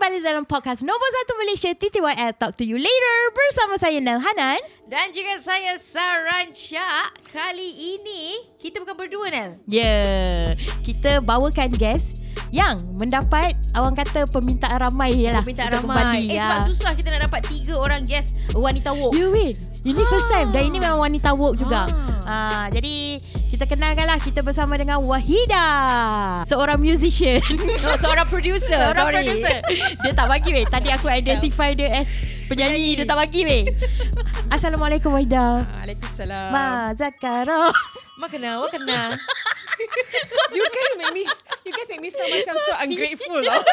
Kembali dalam podcast nombor 1 Malaysia TTYL Talk to you later bersama saya Nel Hanan. Dan juga saya Sarancha. Kali ini kita bukan berdua Nel. Ya, yeah. Kita bawakan guest yang mendapat orang kata permintaan ramai lah. Minta untuk ramai. kembali, Eh ya. sebab susah kita nak dapat tiga orang guest wanita walk. You wait. Ini first time dan ini memang wanita walk juga. Ah. Ah. jadi kita kenalkanlah kita bersama dengan Wahida. Seorang musician. No, seorang producer. Seorang Sorry. producer. Dia tak bagi weh. Tadi aku identify dia as penyanyi. Dia tak bagi weh. Assalamualaikum Wahida. Waalaikumsalam. Ma Zakara. Mak kena, mak kena. you guys make me you guys make me so macam so ungrateful lah.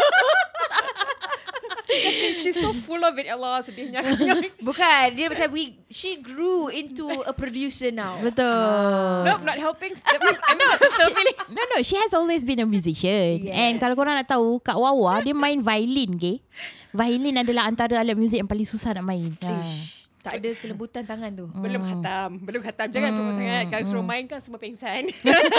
She's so full of it Allah sedihnya. Bukan, dia macam we, she grew into a producer now. Betul. nope, not helping. That means I'm still feeling. No no She has always been a musician Yes. And kalau korang nak tahu Kak Wawa Dia main violin ke Violin adalah antara alat muzik Yang paling susah nak main ha. Tak ada kelembutan tangan tu. Belum khatam, belum khatam. Jangan tunggu sangat. Kalau suruh main kan semua pengsan.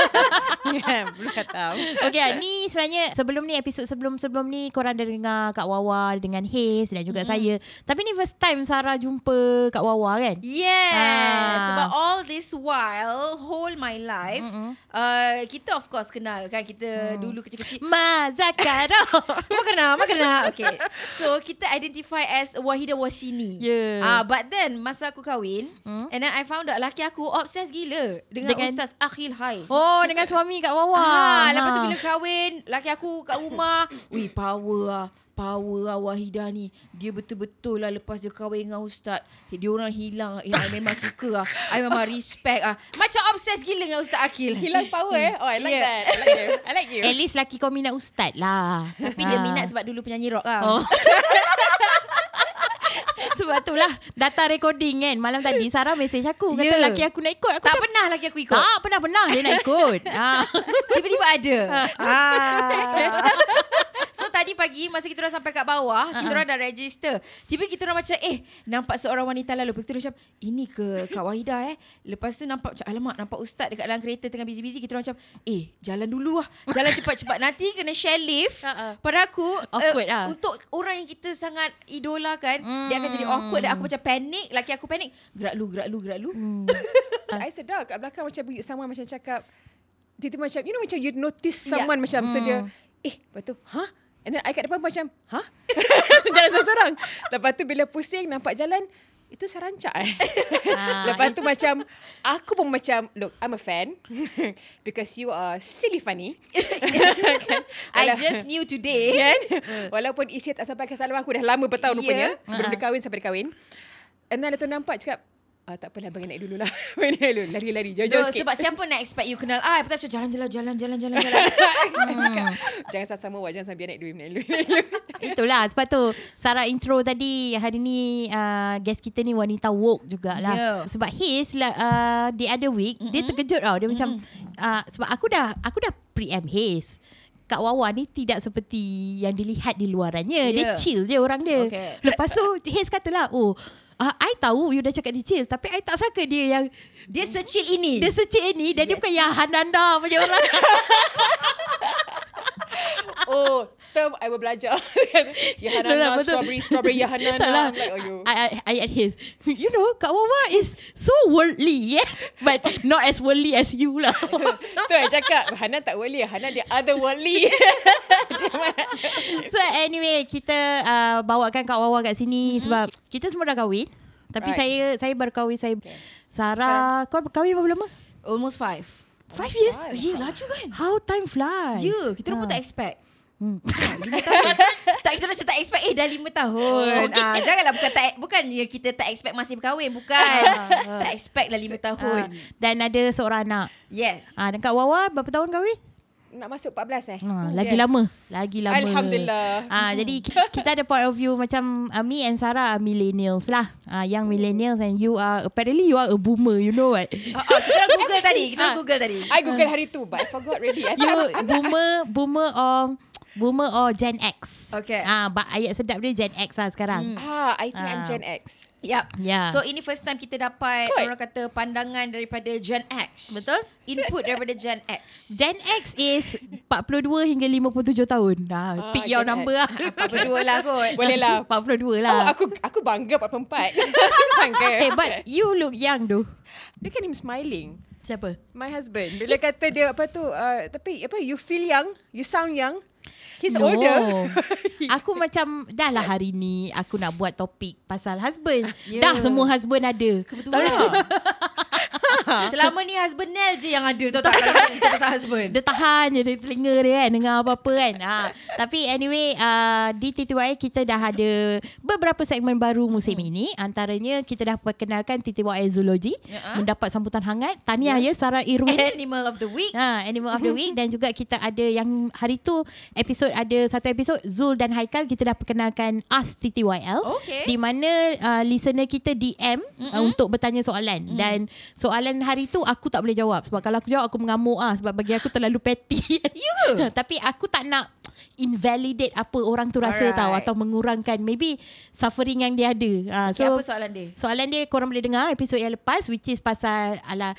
yeah, belum khatam. Okay ni sebenarnya Sebelum ni episod sebelum-sebelum ni Korang dah dengar Kak Wawa Dengan Haze Dan juga saya Tapi ni first time Sarah jumpa Kak Wawa kan Yes. Ah. Sebab all this while, whole my life, uh, kita of course kenal kan. Kita Mm. dulu kecil-kecil. Ma Zakara Mak kena, mak kena. Okay. So, kita identify as Wahida Wasini. Yeah. Ah, but then, masa aku kahwin, Hmm? and then I found out laki aku obsessed gila dengan, Dengan- Ustaz Akhil Hai. Oh dengan suami Kak Wawa Ah, lepas tu bila kahwin, laki aku kat rumah, wih power lah. Power lah Wahidah ni. Dia betul-betul lah lepas dia kahwin dengan Ustaz. Dia orang hilang. Eh, I memang suka lah. I memang respect lah. Macam obsessed gila dengan Ustaz Akil. Hilang power eh. Oh, I like Yeah. that. I like you. I like you. At least laki kau minat ustaz lah Tapi dia minat sebab dulu penyanyi rock lah. Oh. Sebab tu lah Data recording kan Malam tadi Sarah mesej aku Kata Ya. laki aku nak ikut aku Tak macam, pernah lagi aku ikut. Tak pernah-pernah Dia nak ikut ha. Tiba-tiba ada. ah. Tadi pagi masa kita orang sampai kat bawah, kita orang dah register. Tiba kita orang macam eh nampak seorang wanita lalu. Lepas tu kita orang macam ini ke Kak Wahida eh. Lepas tu nampak macam alamak nampak ustaz dekat dalam kereta tengah busy-busy. Kita orang macam eh jalan dulu lah. Jalan cepat-cepat. Nanti kena share lift. Ha-ha. Pada aku Awkward lah. Untuk orang yang kita sangat idolakan, dia akan jadi Hmm. awkward dan aku macam panik. Laki aku panik. Gerak lu, gerak lu, gerak lu. Hmm. So, I sedar kat belakang macam bunyi someone macam cakap tiba-tiba macam you know macam you notice Yeah. someone macam so dia Hmm. eh lepas tu ha and then I kat depan macam ha jalan seorang-seorang lepas tu bila pusing nampak jalan itu sarancak eh Ah, lepas tu macam aku pun macam look I'm a fan because you are silly funny kan? I Walau- just knew today. kan walaupun isi tak sampai ke salam aku dah lama bertahun Yeah. rupanya sebelum Ha. dia kahwin sampai dia kahwin and then dia tu nampak cakap ah, tak apalah bagi naik dulu lah bagi naik dulu lari-lari jauh-jauh No, sikit sebab siapa nak expect you kenal I Lepas tu macam jalan-jalan Jalan-jalan Jalan-jalan Jangan sama-sama wah Jangan sampai naik dulu naik dulu, naik dulu. Itulah sebab tu Sarah intro tadi Hari ni uh, Guest kita ni wanita woke jugalah Yeah. Sebab his lah, uh, The other week mm-hmm. Dia terkejut tau Dia macam uh, Sebab aku dah Aku dah preempt his Kak Wawa ni tidak seperti yang dilihat di luarannya. Dia Yeah. chill je orang dia. Okay. Lepas tu Haze katalah, oh, uh, I tahu you dah cakap dia chill. Tapi I tak sangka dia yang Dia secil ini dia secik ni dan dia bukan yang Hananda punya orang. Oh Term I will belajar lah, Yahanana betul. Strawberry Strawberry Yahanana Tak lah. Like, oh, you. I, I, I at his. You know, Kak Wawa is so worldly, yeah? But not as worldly as you lah. Tu I cakap Hanan tak worldly Hanan dia otherworldly so anyway, kita uh, bawakan Kak Wawa kat sini mm-hmm. sebab kita semua dah kahwin. Tapi Right. saya saya baru kahwin saya Sarah, kau kahwin berapa lama? Almost five Five years? five. Ya laju kan How time flies. Ya kita orang pun Ha. tak expect Hmm. Lima tahun Tak kita rasa tak expect Eh dah lima tahun Okay. ah, Janganlah bukan tak Bukan ya kita tak expect masih berkahwin Bukan Tak expect dah lima tahun Ah, dan ada seorang anak. Yes Ah, dan Kak Wawa berapa tahun kahwin? nak masuk 14 eh. Ha, Hmm, lagi kan? lama, lagi lama. Alhamdulillah. Ah, jadi ki- kita ada point of view macam uh, me and Sarah are millennials lah. Ah, young millennials and you are apparently you are a boomer, you know what? Ah, ah, kita orang Google tadi. Kita orang Ah. Google tadi. I google hari tu but I forgot already. I You boomer boomer or boomer or Gen X. Okay. Ah, but ayat sedap dia Gen X lah sekarang. ah, I think I'm Ah. Gen X. Yap. Ya. So ini first time kita dapat Kot. orang kata pandangan daripada Gen X. Betul? Input daripada Gen X. Gen X is 42 hingga 57 tahun. Dah, Ah, pick your Gen number X. lah. Apa berdua lah kot. Boleh lah. 42 Oh, lah. aku aku bangga 44. bangga. Eh, but you look young though. Look at him smiling. Siapa? My husband. Bila kata dia apa tu, uh, tapi apa, you feel young, you sound young. He's No. older. Aku macam dah lah hari ni aku nak buat topik pasal husband. Ya. Dah semua husband ada. Kebetulan. Selama ni husband Nel je yang ada tahu tak kalau nak cerita pasal husband. Dia tahan je dari telinga dia kan Dengar apa-apa kan ha. Tapi anyway uh, Di TTYL kita dah ada Beberapa segmen baru musim hmm. ini Antaranya kita dah perkenalkan TTYL Zoology Ya. Mendapat sambutan hangat Tahniah ya, Sarah Irwin Animal of the week. Ha, Animal of the Week Dan juga kita ada yang hari tu Episod ada satu episod Zul dan Haikal Kita dah perkenalkan Ask TTYL Okay. Di mana uh, listener kita DM uh, Untuk bertanya soalan Mm. Dan soalan hari tu Aku tak boleh jawab Sebab kalau aku jawab Aku mengamuk ah Sebab bagi aku terlalu petty Ya. Tapi aku tak nak Invalidate apa orang tu rasa Alright. tahu Atau mengurangkan Maybe Suffering yang dia ada uh, Okay, apa soalan dia? Soalan dia korang boleh dengar episod yang lepas which is pasal ala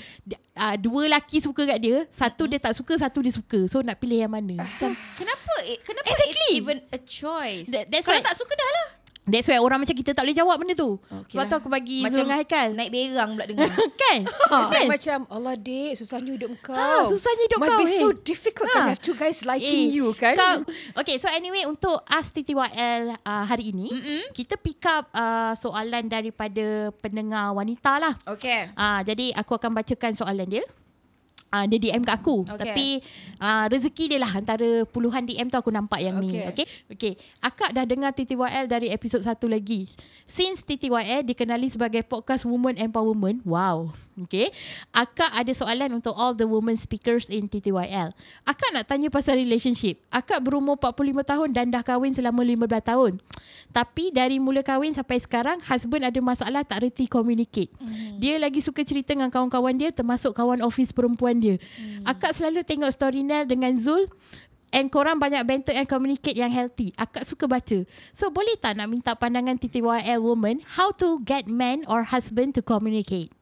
uh, dua lelaki suka kat dia, satu dia tak suka, satu dia suka. So nak pilih yang mana? So, Kenapa it, kenapa Exactly. it's even a choice? That- that's Kalau why- tak suka dah lah. That's why orang macam kita tak boleh jawab benda tu. Okay Sebab lah. tu aku bagi Macam Zul dengan Haikal. Naik berang pula dengar. kan? Like kan? macam Allah dek susahnya hidup kau. Ha, susahnya hidup Must kau, be eh. so difficult to Ha. have two guys liking you kan. Kau, okay, so anyway untuk Ask TTYL uh, hari ini, mm-hmm. kita pick up uh, soalan daripada pendengar wanita lah. Okay. Ah, jadi aku akan bacakan soalan dia. Ah, dia DM kat aku. Okay. Tapi ah, rezeki dia lah antara puluhan DM tu aku nampak yang ni. Okay. Okay. Okay. Akak dah dengar TTYL dari episod satu lagi. Since TTYL dikenali sebagai podcast woman empowerment. Wow. Okay. Akak ada soalan untuk all the women speakers in TTYL. Akak nak tanya pasal relationship. Akak berumur 45 tahun dan dah kahwin selama 15 tahun. Tapi dari mula kahwin sampai sekarang, husband ada masalah tak reti communicate. Hmm. Dia lagi suka cerita dengan kawan-kawan dia termasuk kawan office perempuan dia. Hmm. Akak selalu tengok story Nel dengan Zul and korang banyak banter and communicate yang healthy. Akak suka baca. So boleh tak nak minta pandangan TTYL woman how to get man or husband to communicate?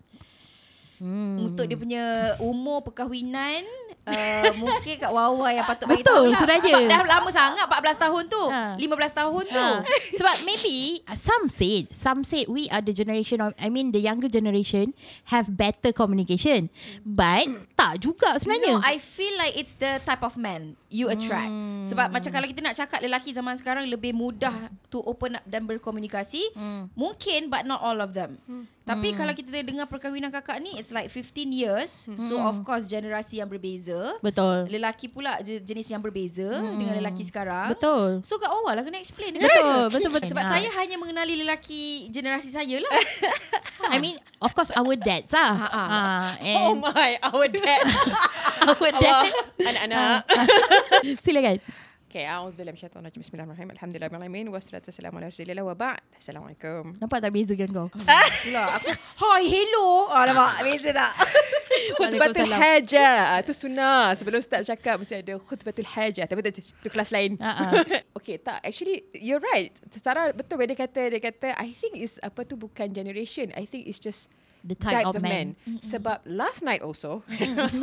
Hmm. Untuk dia punya umur perkahwinan uh, Mungkin Kak Wawa yang patut bagi Betul, tahu lah. Sebab dah lama sangat 14 tahun tu Ha. 15 tahun tu Ha. Sebab maybe uh, some said some said we are the generation of I mean the younger generation have better communication. But tak juga sebenarnya. No, I feel like it's the type of man you attract. Hmm. Sebab macam kalau kita nak cakap lelaki zaman sekarang lebih mudah to open up dan berkomunikasi, Hmm. mungkin but not all of them. Tapi kalau kita dengar perkahwinan kakak ni it's like 15 years. So of course generasi yang berbeza. Betul. Lelaki pula je- jenis yang berbeza dengan lelaki sekarang. Betul. So Kak Wawa lah kena explain dengan Betul, saya. betul, betul. Sebab Ha. saya hanya mengenali lelaki generasi saya lah. I mean of course our dads lah. Ha, ha. Ah, Oh and my, our dad. our dad. Anak-anak. Silakan. Okay, a'udzubillahi minasyaitonirrajim. Bismillahirrahmanirrahim. Alhamdulillahirabbil Wassalatu wassalamu ala rasulillah wa ba'd. Assalamualaikum. Nampak tak beza kan kau? Pula aku, hi, hello. Ah, nampak? Beza tak? Khutbatul Waalaikumsalam. hajah. Tu sunnah. Sebelum start bercakap mesti ada khutbatul hajah. Tapi tu, tu kelas lain. Ha-ha. okay, tak. Actually, you're right. Sarah betul dia kata. Dia kata, I think is apa tu bukan generation. I think it's just The type types of man. Sebab last night also.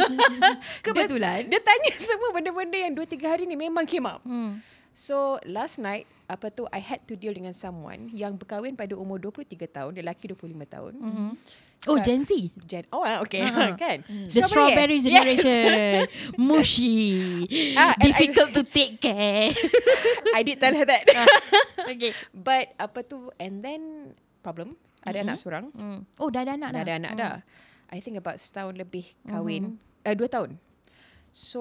Kebetulan. Dia, dia tanya semua benda-benda yang 2-3 hari ni memang came up. Hmm. So last night apa tu I had to deal dengan someone yang berkahwin pada umur 23 tahun, lelaki 25 tahun. Mm-hmm. Oh Gen Z. Gen oh ah, okay Ha-ha. kan. The strawberry generation. Mushy. Ah, and I- Difficult to take care. I did tell her that. okay. But apa tu and then problem ada Mm-hmm. anak seorang. Hmm. Oh dah ada anak Dah dah. ada anak dah. I think about setahun lebih kahwin. Uh, dua tahun. So,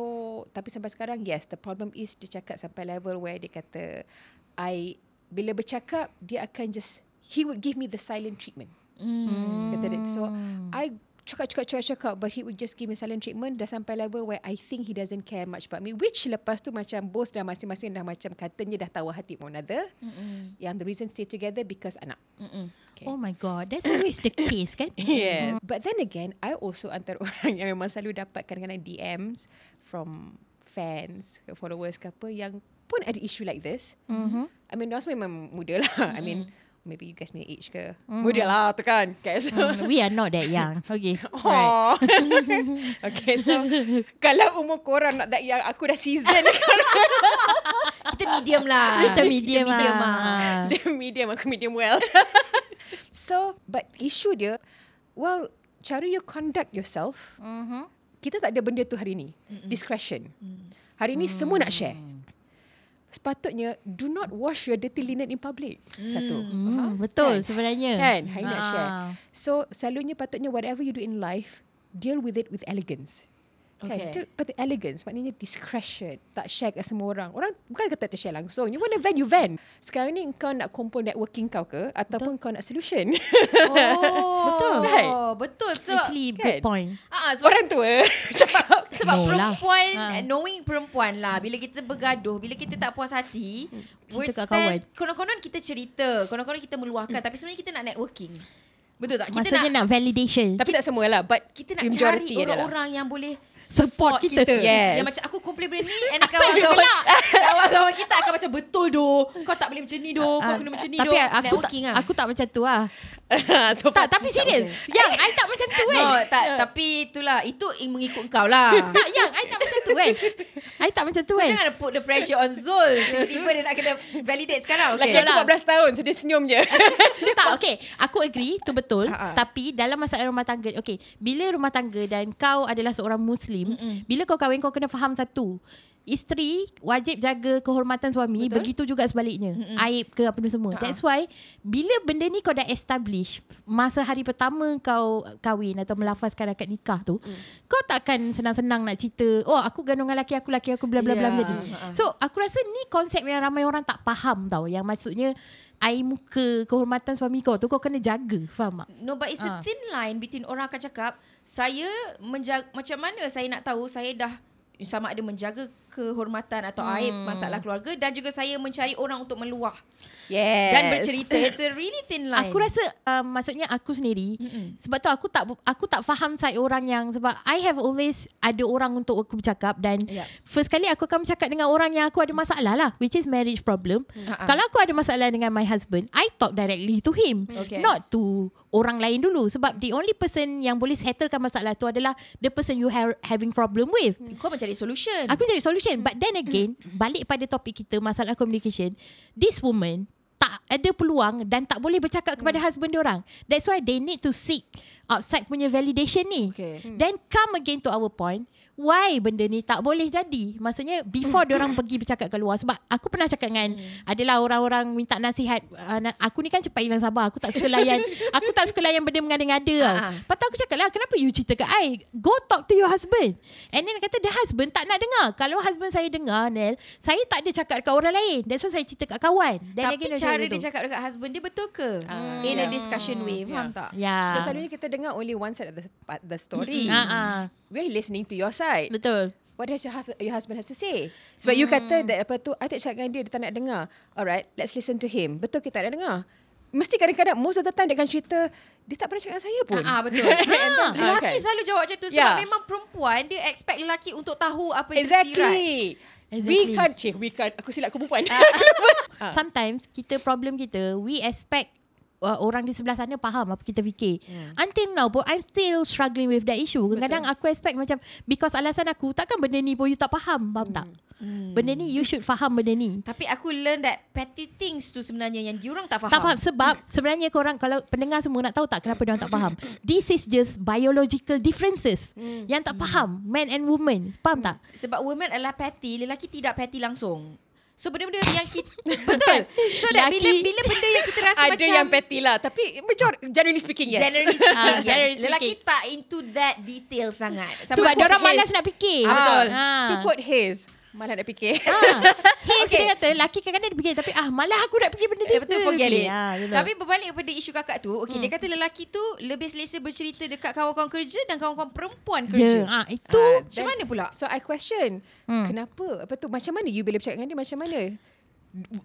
tapi sampai sekarang, yes, the problem is dia cakap sampai level where dia kata, I, bila bercakap, dia akan just, he would give me the silent treatment. Hmm. Kata dia. So, I cakap, cakap, cakap, cakap. But he would just give me silent treatment. Dah sampai level where I think he doesn't care much about me. Which lepas tu macam both dah masing-masing dah macam katanya dah tahu hati one another. Mm-mm. Yang the reason stay together because anak. Mm-mm. Okay. Oh my god, that's always the case kan? Yes. But then again, I also antara orang yang memang selalu dapat kadang-kadang DMs from fans, followers ke apa yang pun ada issue like this. Mhm. I mean, Nos memang muda lah. I mean, maybe you guys punya age ke. Muda lah tu kan. Okay, so, Mm, we are not that young. Okay. Oh. okay, so kalau umur korang not that young, aku dah season. Kita medium lah. Kita medium, medium lah. lah. dia medium, aku medium well. So, but issue dia, well, cara you conduct yourself, Mhm. kita tak ada benda tu hari ni. Discretion. Hari ni semua nak share. Sepatutnya, do not wash your dirty linen in public. Satu. Hmm, betul Kan? sebenarnya. Kan? Hari nak share. Ah. So, selalunya patutnya whatever you do in life, deal with it with elegance. Kan? Okay. Deal with elegance, maknanya discretion. Tak share kat semua orang. Orang bukan kata tak share langsung. You want to vent, you vent. Sekarang ni kau nak kumpul networking kau ke? Ataupun kau nak solution? Oh, Betul. Right. Betul. So, Actually, kan? good point. ah, sebab orang tua cakap. Sebab No lah. perempuan Ha. Knowing perempuan lah Bila kita bergaduh Bila kita tak puas hati Cerita kat kawan. Konon-konon kita cerita Konon-konon kita meluahkan Tapi sebenarnya kita nak networking Betul tak? Kita Maksudnya nak, nak validation. Tapi tak semua lah. But Kita nak cari adalah. orang-orang yang boleh Support kita. Yes. Yang macam aku komplain benda ni And kawan-kawan Kawan-kawan kita akan macam Betul doh Kau tak boleh macam ni doh Kau Ah, kena macam ni tapi doh aku tak, lah aku tak macam tu lah. so, Tak, tapi serius. Yang I tak macam tu kan. No, tak, tapi itulah Itu yang mengikut kau lah Tak, yang I tak macam tu kan. I tak macam tu Kau kan. jangan put the pressure on Zul Tiba-tiba dia nak kena Validate sekarang Laki Okay aku 14 tahun So dia senyum je tak, okay. Aku agree, tu betul. Ha. Tapi dalam masalah rumah tangga, okay. Bila rumah tangga dan kau adalah seorang Muslim, Mm-mm. bila kau kahwin, kau kena faham satu. Isteri wajib jaga kehormatan suami Betul. Begitu juga sebaliknya Mm-mm. Aib ke apa ni semua Ha. That's why Bila benda ni kau dah establish Masa hari pertama kau kahwin Atau melafazkan akad nikah tu Kau takkan senang-senang nak cerita Oh aku ganung dengan laki aku Laki aku bla bla bla ha. So aku rasa ni konsep yang ramai orang tak faham tau Yang maksudnya Air muka kehormatan suami kau tu Kau kena jaga Faham tak? No but it's Ah. a thin line Between orang akan cakap Saya menjaga Macam mana saya nak tahu Saya dah sama ada menjaga kehormatan atau Hmm. aib masalah keluarga dan juga saya mencari orang untuk meluah Yes dan bercerita it's a really thin line Aku rasa um, Maksudnya aku sendiri Mm-mm. Sebab tu aku tak Aku tak faham side orang yang Sebab I have always Ada orang untuk aku bercakap Dan Yep. First kali aku akan bercakap dengan orang yang aku ada masalah lah Which is marriage problem Ha-ha. Kalau aku ada masalah dengan my husband I talk directly to him Okay. Not to orang lain dulu Sebab the only person yang boleh settlekan masalah tu adalah The person you have having problem with kau mencari solution Aku cari solution But then again Balik pada topik kita Masalah communication This woman Tak ada peluang Dan tak boleh bercakap Kepada husband dia orang. That's why they need to seek Outside punya validation ni. Okay. Then come again to our point Why benda ni tak boleh jadi? Maksudnya Before orang pergi bercakap ke luar. Sebab aku pernah cakap dengan Adalah orang-orang minta nasihat uh, na- Aku ni kan cepat hilang sabar. Aku tak suka layan. Aku tak suka layan benda mengada-ngada tau. Ha. Lepas tu aku cakap lah Kenapa you cerita kat I? Go talk to your husband. And then dia kata The husband tak nak dengar. Kalau husband saya dengar Nel Saya tak ada cakap dekat orang lain. That's why saya cerita kat kawan. Dan tapi again, cara dia tu. cakap dekat husband dia betul ke? Ah, in a yeah. discussion way faham Yeah. tak? Ya Sebab selalunya kita dengar Only one side of the, the story. Ah, ah. We're listening to your side Betul What does your, hus- your husband have to say? Sebab you kata that apa tu, I tak cakap dengan dia, dia tak nak dengar. Alright, let's listen to him. Betul kita tak nak dengar. Mesti kadang-kadang, most of the time dia akan cerita, dia tak pernah cakap dengan saya pun. Ah, ah, betul. Ah, Lelaki kan? selalu jawab macam tu sebab Yeah. memang perempuan dia expect lelaki untuk tahu apa yang tersirat. Exactly. We Exactly. can't, cik, we can't. Aku silap aku perempuan. Ah. Sometimes kita problem kita we expect uh, orang di sebelah sana faham apa kita fikir. Hmm. Until now pun I'm still struggling with that issue. Kadang-kadang aku expect macam because alasan aku takkan benda ni pun you tak faham, faham tak? Hmm. Benda ni you should faham benda ni. Tapi aku learn that petty things tu sebenarnya yang diorang tak faham. Tak faham sebab sebenarnya korang kalau pendengar semua nak tahu tak kenapa dia tak faham. This is just biological differences Hmm. yang tak faham man and woman. Faham tak? Sebab women adalah petty, lelaki tidak petty langsung. So benda-benda yang kita betul. So that bila Lelaki- bila benda yang kita rasa Ada macam yang petty lah. Tapi major, generally speaking, yes. Generally speaking, Ah, yes. generally lelaki speaking. tak into that detail sangat. Sebab put dia orang malas nak fikir. Ah, betul. Ha. To quote his, Malah nak fikir. Ah, His Okay. dia kata laki kadang-kadang dia fikir tapi ah malah aku nak fikir benda dia. Eh, betul forget Okay, it. betul. Tapi berbalik kepada isu kakak tu, okay, dia kata lelaki tu lebih selesa bercerita dekat kawan-kawan kerja dan kawan-kawan perempuan ya, kerja. ah, itu Ah, Macam mana pula? So I question, Hmm. kenapa? Apa tu? Macam mana you bila bercakap dengan dia? Macam mana?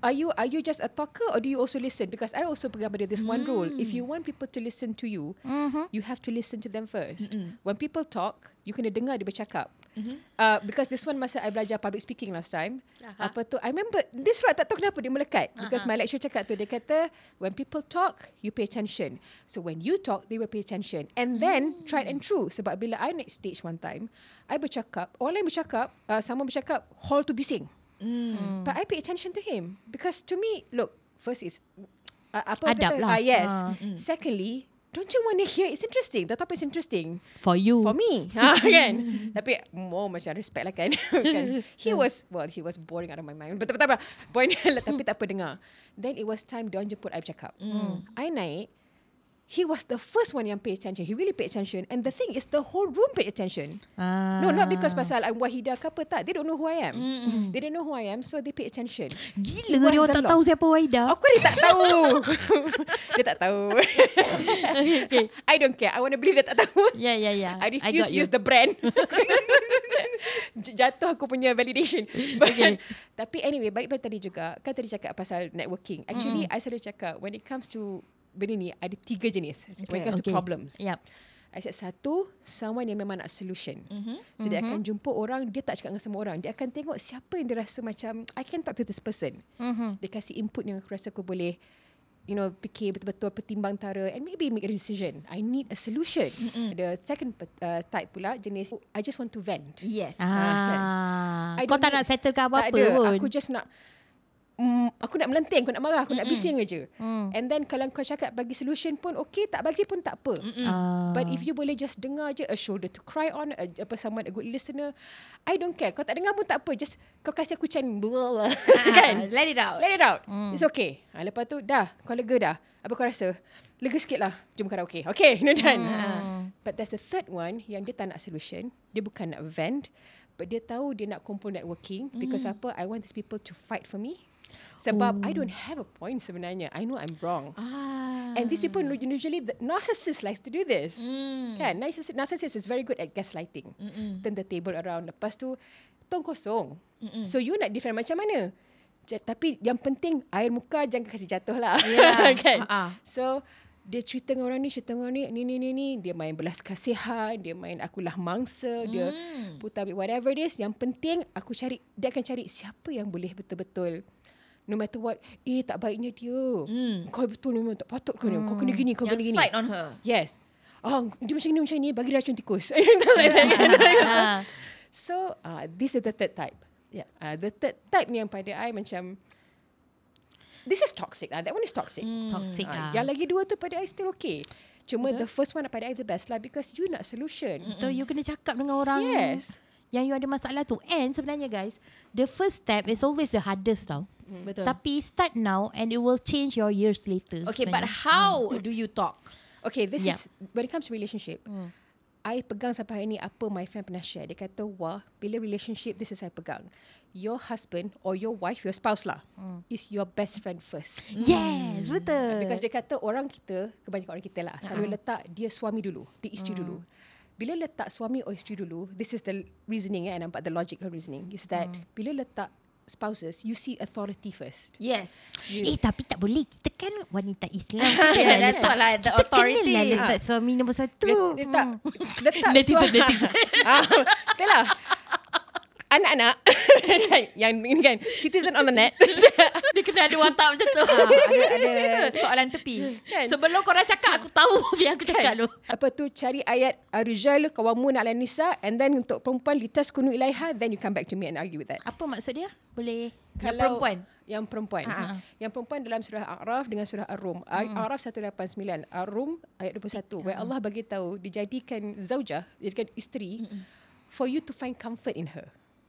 Are you are you just a talker or do you also listen? Because I also pegang pada this one rule. If you want people to listen to you, Mhm. you have to listen to them first. Mm-mm. When people talk, you kena dengar dia bercakap. Mhm. Uh, because this one masa I belajar public speaking last time, Aha. apa tu? I remember this right tak tahu kenapa dia melekat. Because Aha. my lecturer cakap tu dia kata when people talk, you pay attention. So when you talk, they will pay attention. And then try and true. Sebab bila I naik stage one time, I bercakap, orang lain bercakap, uh, sama bercakap, hall tu bising. Hmm. But I pay attention to him because to me, look, first is uh, apa Adab kata, lah. Ah, yes. Ah. Secondly, don't you want to hear? It's interesting. The topic is interesting for you. for me, ha, kan? Tapi more macam respect lah kan. kan? He was well, he was boring out of my mind. Betul betul. Point tapi tak apa dengar. Then it was time dia jemput I bercakap. I naik. He was the first one yang pay attention. He really paid attention. And the thing is, the whole room paid attention. Ah. No, not because pasal I'm Wahidah ke apa tak. They don't know who I am. Mm-mm. They don't know who I am, so they pay attention. Gila dia orang tak tahu siapa Waida. Aku ni tak tahu. dia tak tahu. I don't care. I want to believe dia tak tahu. Ya ya ya. I refuse got to you. use the brand. Jatuh aku punya validation. But, Okay. Tapi anyway, balik pada tadi juga. Kan tadi cakap pasal networking. Actually, I selalu cakap when it comes to benda ni, ada tiga jenis. When it comes Okay. to problems. Yep. I said satu, someone yang memang nak solution. Mhm. So dia akan jumpa orang, dia tak cakap dengan semua orang. Dia akan tengok siapa yang dia rasa macam, I can talk to this person. Mhm. Dia kasih input yang aku rasa aku boleh you know fikir betul-betul pertimbang tara and maybe make a decision. I need a solution. Mm-mm. The second uh, type pula jenis I just want to vent. Yes. Ah. I Kau tak nak settlekan tak apa-apa ada. pun. Aku just nak mm, aku nak melenting, aku nak marah, aku nak bising aja. Hmm. And then kalau kau cakap bagi solution pun okay, tak bagi pun tak apa. Ah. But if you boleh just dengar je a shoulder to cry on, a, apa someone a good listener, I don't care. Kau tak dengar pun tak apa. Just kau kasih aku macam blah, kan? Ah, Let it out. Let it out. Mm. It's okay. Ha, lepas tu dah, kau lega dah. Apa kau rasa? Lega sikit lah. Jom karaoke. Okay, no done. Hmm. But there's a third one yang dia tak nak solution. Dia bukan nak vent. But dia tahu dia nak kumpul networking. Because apa? I want these people to fight for me. Sebab I don't have a point sebenarnya. I know I'm wrong. Ah. And these people usually, the narcissist likes to do this. Mm. Kan? Narcissist, narcissist is very good at gaslighting. Mm-mm. Turn the table around. Lepas tu, tong kosong. So you nak defend macam mana? Ja- tapi yang penting air muka jangan kasi jatuh lah. Yeah. kan? Ha-ha. So dia cerita dengan orang ni, cerita dengan orang ni, ni, ni, ni, ni. Dia main belas kasihan, dia main akulah mangsa, dia Hmm. putar balik, whatever it is. Yang penting aku cari, dia akan cari siapa yang boleh betul-betul no matter what, eh tak baiknya dia. Hmm. Kau betul ni memang tak patut kau ni. Kau kena gini, kau kena Yang gini. side on her. Yes. Oh, dia macam ni, macam ni. Bagi racun tikus. So, uh, this is the third type. Yeah. Uh, the third type ni yang pada I macam, this is toxic lah. That one is toxic. Toxic Ah, ah. yang lagi dua tu pada I still okay. Cuma the first one pada I the best lah because you nak solution. Betul, you kena cakap dengan orang Yes. Yang you ada masalah tu. And sebenarnya guys, the first step is always the hardest tau. Betul. Tapi start now and it will change your years later. Okay, but sebenarnya. how do you talk? Okay, this Yeah. is, when it comes to relationship, Hmm. I pegang sampai hari ni apa my friend pernah share. Dia kata, wah, bila relationship, this is I pegang. Your husband or your wife, your spouse lah, is your best friend first. Yes, betul. Because dia kata orang kita, kebanyakan orang kita lah, selalu letak dia suami dulu, dia isteri dulu. Bila letak suami or isteri dulu, this is the reasoning eh, nampak the logical reasoning, is that bila letak spouses, you see authority first. Yes. Eh tapi tak boleh Kita kan wanita Islam Yeah, Kita kena that's letak what lah, the Kita authority. kena lah Ah. letak suami nombor satu Let, letak, letak Netizen, suami. netizen. ah, betul lah. Anak-anak kan, yang ini kan citizen on the net Dia kena ada watak macam tu Ah, ada ada soalan tepi. kan Sebelum korang cakap Aku tahu Biar aku cakap dulu apa tu cari ayat ar-rijal qawamun 'ala nisa and then untuk perempuan litas kunu ilaiha then you come back to me and argue with that. Apa maksud dia? Boleh Yang perempuan? Yang perempuan. Ah. Yang perempuan dalam surah A'raf dengan surah Ar-Rum. A'raf 189, Ar-Rum ayat 21 where Allah bagi tahu dijadikan zaujah, dijadikan isteri for you to find comfort in her.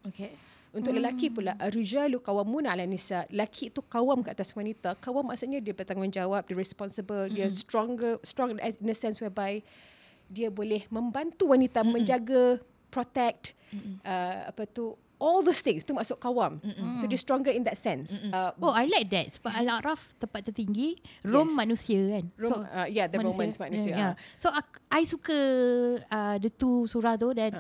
Okay. Untuk lelaki pula ar-rijalu qawamun 'ala nisa. Lelaki itu kawam ke atas wanita. Kawam maksudnya dia bertanggungjawab, dia responsible, dia stronger strong as in a sense whereby dia boleh membantu wanita menjaga, protect uh, apa tu all those things tu masuk kawam. So dia stronger in that sense. Uh, Oh, I like that. Sebab Al-A'raf tempat tertinggi, Rom Yes. manusia kan. Rom- uh, yeah, the Romans manusia, Yeah, yeah. ah. So, aku, I suka uh, the two surah tu dan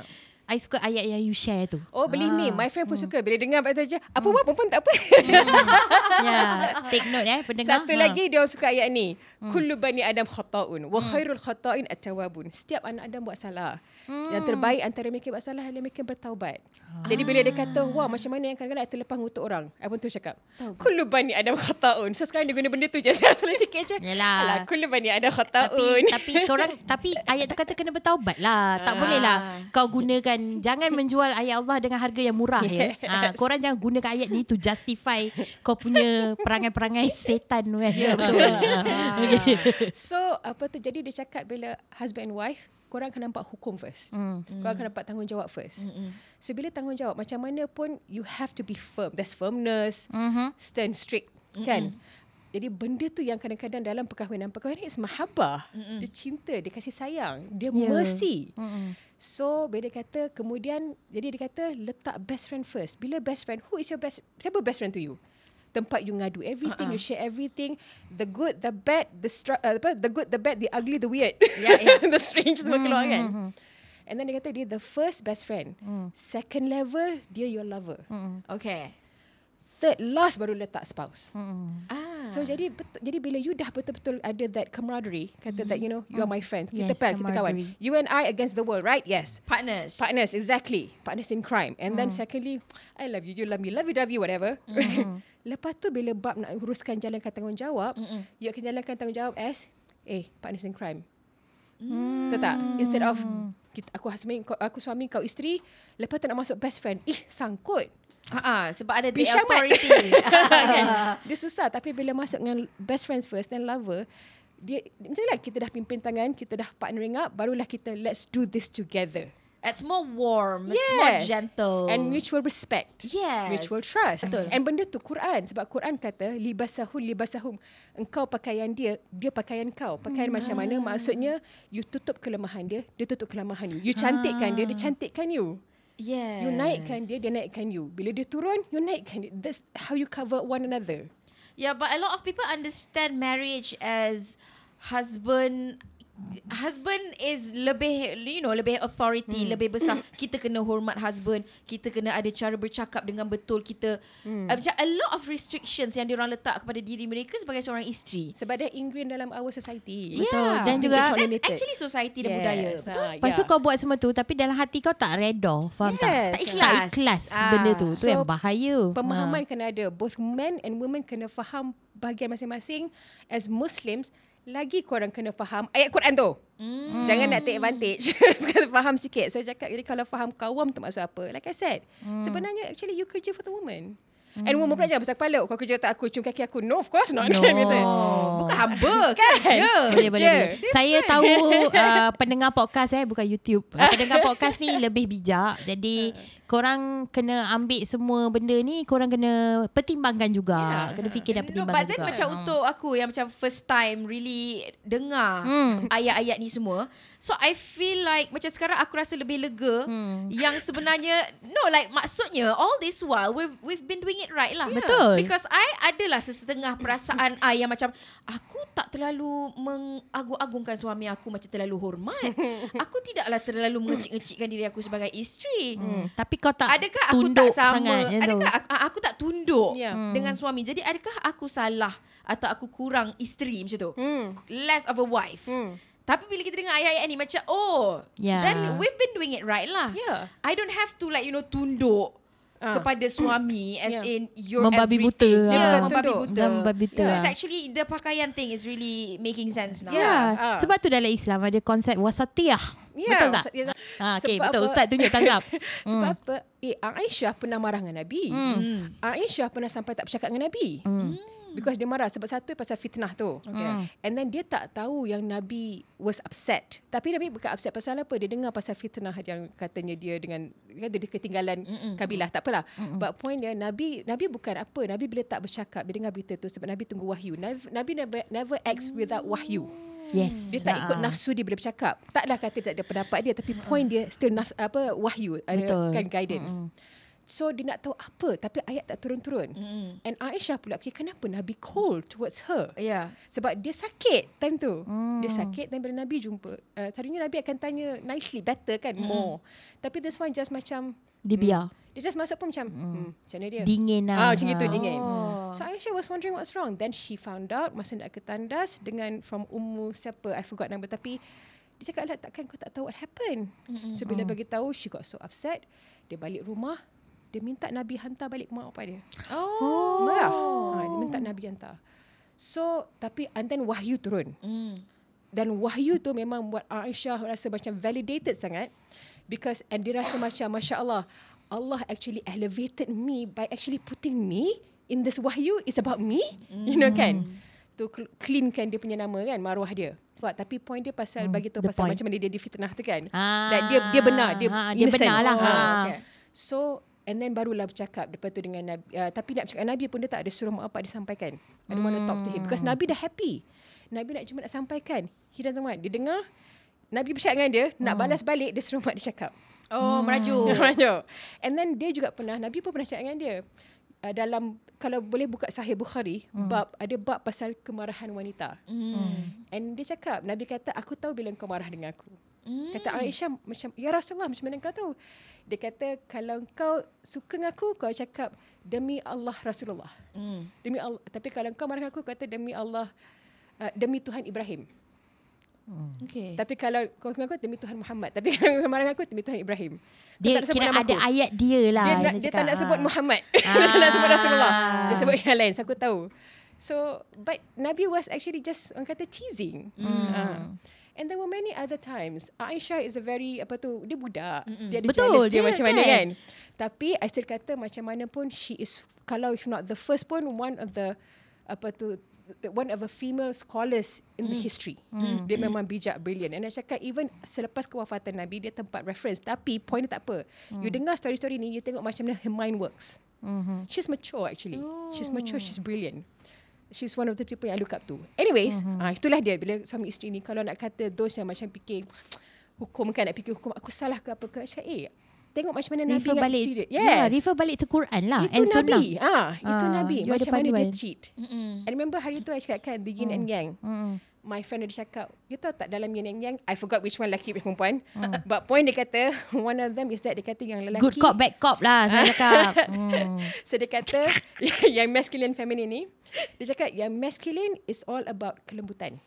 I suka ayat yang you share tu. Oh believe me, Ah. my friend pun suka bila dengar baca je. Apa apa pun tak apa. yeah. Take note eh, pendengar. Satu Ha. lagi dia suka ayat ni. Kullu bani Adam khata'un wa khairul khata'in at-tawwabun. Setiap anak Adam buat salah. Yang terbaik antara mereka buat salah adalah mereka bertaubat. Jadi bila dia kata, wah macam mana yang kadang-kadang I terlepas ngutuk orang. I pun tu cakap, kullu bani Adam khata'un. So sekarang dia guna benda tu je. Saya selalu sikit je. Yalah. Alah, kullu bani Adam tapi khata'un. tapi korang tapi ayat tu kata kena bertaubat lah. Tak boleh lah kau gunakan jangan menjual ayat Allah dengan harga yang murah ya. Ha, korang jangan gunakan ayat ni to justify kau punya perangai-perangai setan tu kan. Ya betul. okay. So apa tu jadi dia cakap bila husband and wife korang akan nampak hukum first. Hmm. Korang akan nampak tanggungjawab first. So bila tanggungjawab macam mana pun you have to be firm. There's firmness, Mhm. stern strict kan. Jadi benda tu yang kadang-kadang dalam perkahwinan perkahwinan is mahabbah. Dia cinta, dia kasih sayang, dia Ya. mercy. Mm-mm. So bila dia kata kemudian jadi dia kata letak best friend first. Bila best friend, who is your best siapa best friend to you? Tempat you ngadu everything, Uh-uh. you share everything, the good, the bad, the str- uh, apa, the good, the bad, the ugly, the weird. Yeah, yeah. the strange semua keluar kan. And then dia kata dia the first best friend. Second level dia your lover. Okay. Third last baru letak spouse. Mm-mm. Ah. So jadi betul, jadi bila you dah betul-betul ada that camaraderie, kata that you know you are my friend, kita Yes, pal, kita kawan. You and I against the world, right? Yes. partners. Partners, exactly. Partners in crime. And then secondly, I love you, you love me, love you, love you, whatever. Lepas tu bila bab nak uruskan jalankan tanggungjawab, you akan jalankan tanggungjawab as, eh, partners in crime. Betul tak? Instead of kita, aku husband, kau, aku suami, kau isteri, lepas tu nak masuk best friend. Ih, sangkut. Ha sebab ada the Pisang authority. kan? Dia susah tapi bila masuk dengan best friends first then lover dia itulah kita dah pimpin tangan, kita dah partnering up, barulah kita let's do this together. It's more warm. It's more gentle. And mutual respect. Yes. Mutual trust. Betul. And benda tu Quran. Sebab Quran kata, libasahun libasahum. Engkau pakaian dia, dia pakaian kau. Pakaian macam mana? Maksudnya, you tutup kelemahan dia, dia tutup kelemahan you. You cantikkan dia, dia cantikkan you. Yes. You naikkan dia, dia naikkan you. Bila dia turun, you naikkan dia. That's how you cover one another. Yeah, but a lot of people understand marriage as husband husband is lebih you know lebih authority hmm. lebih besar kita kena hormat husband kita kena ada cara bercakap dengan betul kita hmm. uh, macam a lot of restrictions yang diorang letak kepada diri mereka sebagai seorang isteri Sebab dia ingrained dalam our society. Betul. Yeah. Dan juga- That's actually society dan budaya betul ah, Lepas tu yeah. kau buat semua tu tapi dalam hati kau tak redha. Faham tak? Yes. Tak Tak ikhlas. Tak ikhlas Ah. benda tu. Tu So, yang bahaya. Pemahaman kena ada. Both men and women kena faham bahagian masing-masing. As Muslims, lagi korang kena faham ayat Quran tu. Mm. Jangan nak take advantage. Kena faham sikit. Saya cakap, jadi kalau faham kawam tu maksud apa? Like I said, mm. sebenarnya actually you kerja for the woman. Mm. And woman pula jangan besar kepala. Kau kerja tak aku, cium kaki aku. No, of course not. No. Bukan hamba kan Boleh, boleh, Kerja. boleh. Saya tahu uh, pendengar podcast eh, bukan YouTube. Uh, pendengar podcast ni lebih bijak. Jadi, korang kena ambil semua benda ni, korang kena pertimbangkan juga. Yeah. Kena fikir dan No, pertimbangkan but then juga. macam untuk aku yang macam first time really dengar Hmm. ayat-ayat ni semua. So I feel like macam sekarang aku rasa lebih lega Hmm. yang sebenarnya no like maksudnya all this while we've we've been doing it right lah. Betul. Because I adalah sesetengah perasaan I yang macam aku tak terlalu mengagung-agungkan suami aku macam terlalu hormat. aku tidaklah terlalu mengecik-ngecikkan diri aku sebagai isteri. Hmm. Tapi kau tak Adakah aku tunduk tak sama sangat. Adakah aku, aku tak tunduk yeah. dengan suami Jadi adakah aku salah Atau aku kurang isteri macam tu Hmm. Less of a wife Hmm. Tapi bila kita dengar ayat-ayat ni Macam oh Ya. Then we've been doing it right lah Yeah. I don't have to like you know Tunduk Ah. Kepada suami As Yeah. in your Membabi buta. Yeah, Betul, membabi buta Membabi buta. So it's actually The pakaian thing is really Making sense now Ya, Yeah. Ah. sebab tu dalam Islam ada konsep wasatiyah. Ya, betul tak? Ya, Ha, okay, sebab betul. apa? Ustaz tunjuk tangkap. Sebab apa? Eh, Aisyah pernah marah dengan Nabi. Hmm. Aisyah pernah sampai tak bercakap dengan Nabi. Hmm. Because dia marah sebab satu pasal fitnah tu. Okay. Hmm. And then dia tak tahu yang Nabi was upset. Tapi Nabi bukan upset pasal apa? Dia dengar pasal fitnah yang katanya dia dengan kan dia ketinggalan Mm-mm. kabilah. Tak apalah. But point dia Nabi Nabi bukan apa. Nabi bila tak bercakap dia dengar berita tu sebab Nabi tunggu wahyu. Nabi, Nabi never never acts without wahyu. Yes. Dia tak ikut Ah. nafsu dia bila bercakap. Taklah kata tak ada pendapat dia tapi point dia still naf, apa wahyu ada Betul. kan guidance. Mm-mm. So dia nak tahu apa tapi ayat tak turun-turun. Mm. And Aisyah pula fikir kenapa Nabi cold towards her. Yeah. Sebab dia sakit time tu. Hmm. Dia sakit dan bila Nabi jumpa. Uh, tadinya Nabi akan tanya nicely, better kan, more. Tapi this one just macam, Dia biar. dia just masuk pun macam, hmm, macam mana dia? Dingin lah. Ah, macam gitu, dingin. Oh. So Aisyah was wondering what's wrong. Then she found out masa nak ke tandas dengan from Ummu siapa, I forgot nama tapi dia cakap lah takkan kau tak tahu what happened. So bila bagi tahu, she got so upset. Dia balik rumah, dia minta Nabi hantar balik mak bapak dia. Oh. Marah. Ha, dia minta Nabi hantar. So, tapi and then wahyu turun. Mm. Dan wahyu tu memang buat Aisyah rasa macam validated sangat because and dia rasa macam Masya Allah Allah actually elevated me by actually putting me in this wahyu is about me you know kan tu cl- cleankan dia punya nama kan maruah dia sebab tapi point dia pasal bagi tahu pasal point. macam mana dia difitnah tu kan Ah, that dia dia benar dia ha, dia benar lah. Ha. okay. so and then barulah bercakap lepas tu dengan Nabi uh, tapi nak cakap Nabi pun dia tak ada suruh mak bapak dia sampaikan I don't want to talk to him because Nabi dah happy Nabi nak cuma nak sampaikan he doesn't want dia dengar Nabi bercakap dengan dia nak balas balik dia suruh mak dia cakap Oh, merajuk. Merajuk. And then dia juga pernah Nabi pun pernah cakap dengan dia uh, dalam kalau boleh buka Sahih Bukhari bab ada bab pasal kemarahan wanita. Mm. And dia cakap Nabi kata aku tahu bila kau marah dengan aku. Mm. Kata Aisyah macam ya Rasulullah macam mana kau tahu? Dia kata kalau kau suka dengan aku kau cakap demi Allah Rasulullah. Mm. Demi Allah tapi kalau kau marah aku kau kata demi Allah uh, demi Tuhan Ibrahim. Okay. Tapi kalau kau suka aku demi Tuhan Muhammad. Tapi kalau kau marah aku demi Tuhan Ibrahim. Dia tak kira ada aku. ayat dia lah. dia, nak, dia cakap. tak nak sebut Ah. Muhammad. dia tak nak sebut Rasulullah. Dia Ah. sebut yang lain. So aku tahu. So, but Nabi was actually just orang kata teasing. Hmm. Ah. And there were many other times. Aisyah is a very apa tu, dia budak. Dia ada Betul, jealous dia, dia macam mana kan? kan. Tapi I still kata macam mana pun she is kalau if not the first pun one of the apa tu one of the female scholars in the history. Dia memang bijak, brilliant. And I cakap even selepas kewafatan Nabi, dia tempat reference. Tapi point dia tak apa. You dengar story-story ni, you tengok macam mana her mind works. Mhm. She's mature actually. She's mature, she's brilliant. She's one of the people yang I look up to. Anyways, ah itulah dia bila suami isteri ni kalau nak kata those yang macam fikir hukum kan nak fikir hukum aku salah ke apa ke Aisyah, eh tengok macam mana Nabi Refer dengan balik. isteri dia. Yeah, Yes. refer balik to Quran lah. itu and Nabi. Sunnah. Ah, itu Ah, Nabi. Macam mana dia treat. Mm-mm. I remember hari tu I cakap kan the yin and yang. Mm. My friend ada cakap, you tahu tak dalam yin and yang, I forgot which one lelaki which perempuan. Hmm. But point dia kata, one of them is that dia kata yang lelaki. Good cop, bad cop lah saya cakap. mm. So dia kata yang masculine feminine ni, dia cakap yang masculine is all about kelembutan.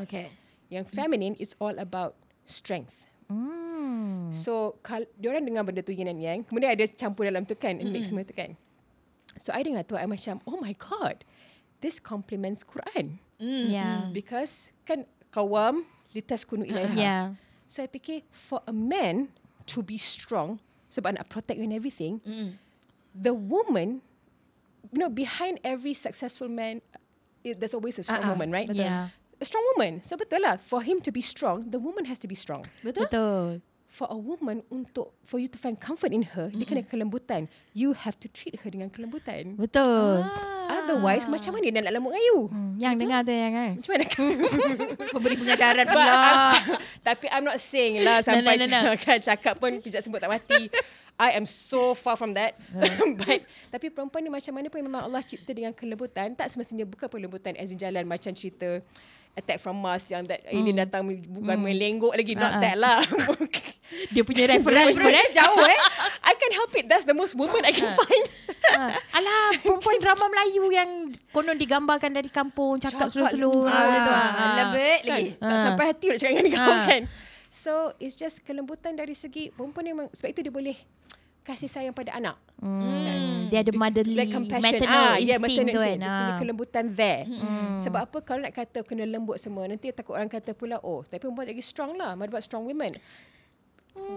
Okay. Yang feminine is all about strength. Mm. So kal dia orang dengar benda tu yin and yang, kemudian ada campur dalam tu kan, and mix semua tu kan. So I dengar tu I macam, oh my god, this complements Quran. Mm. Yeah. Because kan kawam litaskunu ilaiha. Yeah. So I fikir for a man to be strong sebab nak protect you and everything, Mm. the woman, you know, behind every successful man, it, there's always a strong ah, woman, right? betul. Yeah. A strong woman. So betul lah. For him to be strong, the woman has to be strong. Betul? Betul. For a woman untuk for you to find comfort in her, dia kena kelembutan. You have to treat her dengan kelembutan. Betul. Ah. Otherwise, macam mana dia nak lembut dengan you? Hmm, yang dengar tu yang kan. Macam mana? Pemberi pengajaran pula. I'm- Tapi I'm not saying lah sampai no, no. kan cakap pun pijat sebut tak mati. I am so far from that. But tapi perempuan ni macam mana pun memang Allah cipta dengan kelembutan. Tak semestinya bukan kelembutan as in jalan macam cerita Attack from Mars yang that alien datang bukan main lenggok lagi. Not Uh-uh. that lah. Dia punya reference pun eh. jauh eh. I can help it. That's the most woman I can find. Ha. Alah, perempuan drama Melayu yang konon digambarkan dari kampung, cakap slow-slow. lembut. Ah, gitu. Ah. lembut kan? lagi. Tak Ah. sampai hati nak cakap dengan kau Ah. kan. So it's just kelembutan dari segi perempuan memang sebab itu dia boleh kasih sayang pada anak. Hmm. Dia ada motherly, Like compassion. maternal ah, yeah, instinct maternal tu kan. instinct. Dia punya Ah. kelembutan there. Hmm. Sebab apa kalau nak kata kena lembut semua nanti takut orang kata pula oh tapi perempuan lagi strong lah. What about strong women?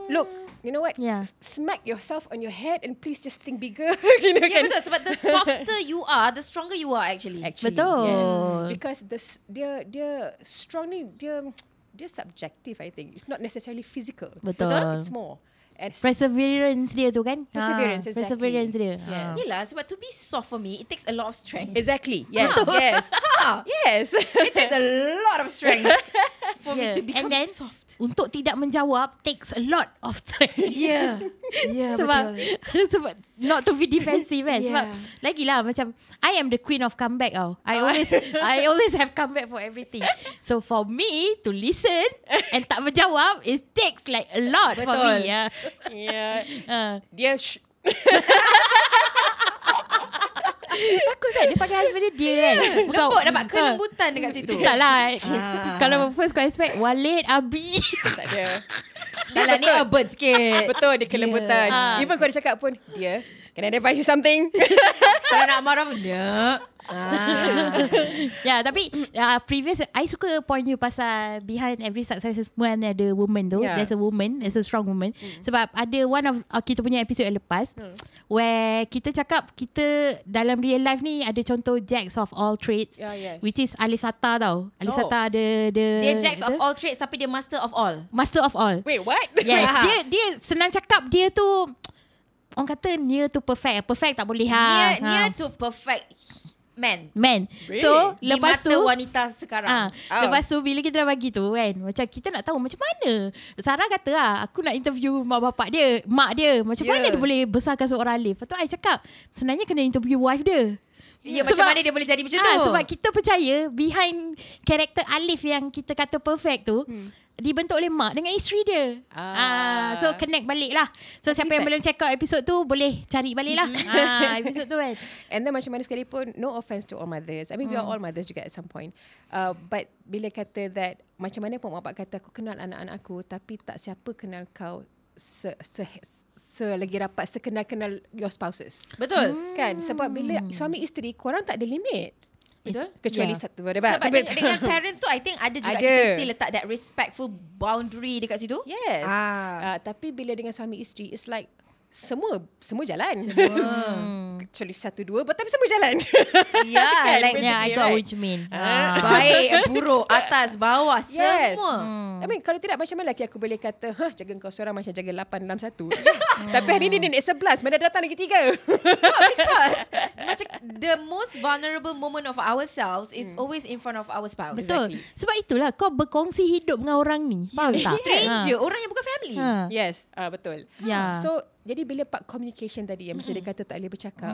Look, you know what? Yeah. Smack yourself on your head and please just think bigger. you know Ya kan? betul sebab the softer you are, the stronger you are actually. Actually, Betul. Yes. Because the s- dia dia strong ni dia dia subjective I think. It's not necessarily physical. Betul. It's more. Perseverance dia tu kan. Perseverance, exactly. Perseverance dia. Yes. Ah. Yelah sebab to be soft for me, it takes a lot of strength. exactly. Yes. yes. Ah, yes. it takes a lot of strength for me Yeah. to become And then- soft. Untuk tidak menjawab takes a lot of time. Ya. Ya, sebab betul. sebab not to be defensive kan Yeah. sebab lagilah macam I am the queen of comeback tau I always I always have comeback for everything so for me to listen and tak menjawab it takes like a lot for Betul. me yeah. Yeah. uh, Dia sh- bagus kan dia panggil husband dia dia kan Bukan, Nampak dapat kelembutan dekat situ. tak lah Ah. Kalau first kau expect Walid Abi tak ada. Dah lah ni urban sikit. Betul dia kelembutan. Ah. Even kalau dia cakap pun dia Can I advise you something? Kalau nak marah pun dia. Ah. Ya tapi uh, previous I suka point you pasal behind every successful man ada woman tu. Yeah. There's a woman, there's a strong woman. Sebab ada one of uh, kita punya episode yang lepas where kita cakap kita dalam real life ni ada contoh jacks of all trades. Yeah, yes. Which is Alif Sata tau. Alif Oh. Sata ada the Dia jacks of all trades tapi dia master of all. Master of all. Wait, what? Yes, Faham. dia dia senang cakap dia tu orang kata near to perfect. Perfect tak boleh ha. Near, near to perfect man. Man. Really? So Di lepas mata tu wanita sekarang. Ah, Oh. Lepas tu bila kita dah bagi tu kan Macam kita nak tahu macam mana Sarah kata lah Aku nak interview mak bapak dia Mak dia Macam Yeah. mana dia boleh besarkan seorang Alif Lepas tu I cakap Sebenarnya kena interview wife dia Ya, macam mana dia boleh jadi macam ah, tu? Sebab kita percaya Behind Karakter Alif yang kita kata perfect tu hmm. Dibentuk oleh mak dengan isteri dia. Ah. So connect balik lah So siapa yang belum check out episod tu Boleh cari balik lah ah, Episod tu kan. And then macam mana sekalipun No offense to all mothers. I mean we are all mothers juga At some point. Uh, But bila kata that Macam mana pun bapak kata Aku kenal anak-anak aku Tapi tak siapa kenal kau Se, se, Selagi rapat Sekenal-kenal your spouses. Betul. Kan? Sebab bila suami isteri Korang tak ada limit Betul. Kecuali Yeah. satu Sebab dengan, dengan parents tu I think ada juga Ada. kita still letak that respectful boundary dekat situ. Yes Ah. uh, Tapi bila dengan suami isteri It's like Semua Semua jalan Kecuali satu dua but Tapi semua jalan Ya, Kan, like Yeah I got right? what you mean Ah. baik, buruk, atas, bawah, Yes. semua. I mean kalau tidak macam mana lagi aku boleh kata, "Hah, jaga kau seorang macam jaga 8 dalam satu." Tapi hari ni dia 11, mana datang lagi tiga. Because macam the most vulnerable moment of ourselves is always in front of our spouse. Betul Exactly. Sebab itulah Kau berkongsi hidup dengan orang ni Faham tak Stranger, orang yang bukan family. ha. ha. yes, ah betul. Ya. So, jadi bila part communication tadi yang macam dia kata tak boleh bercakap.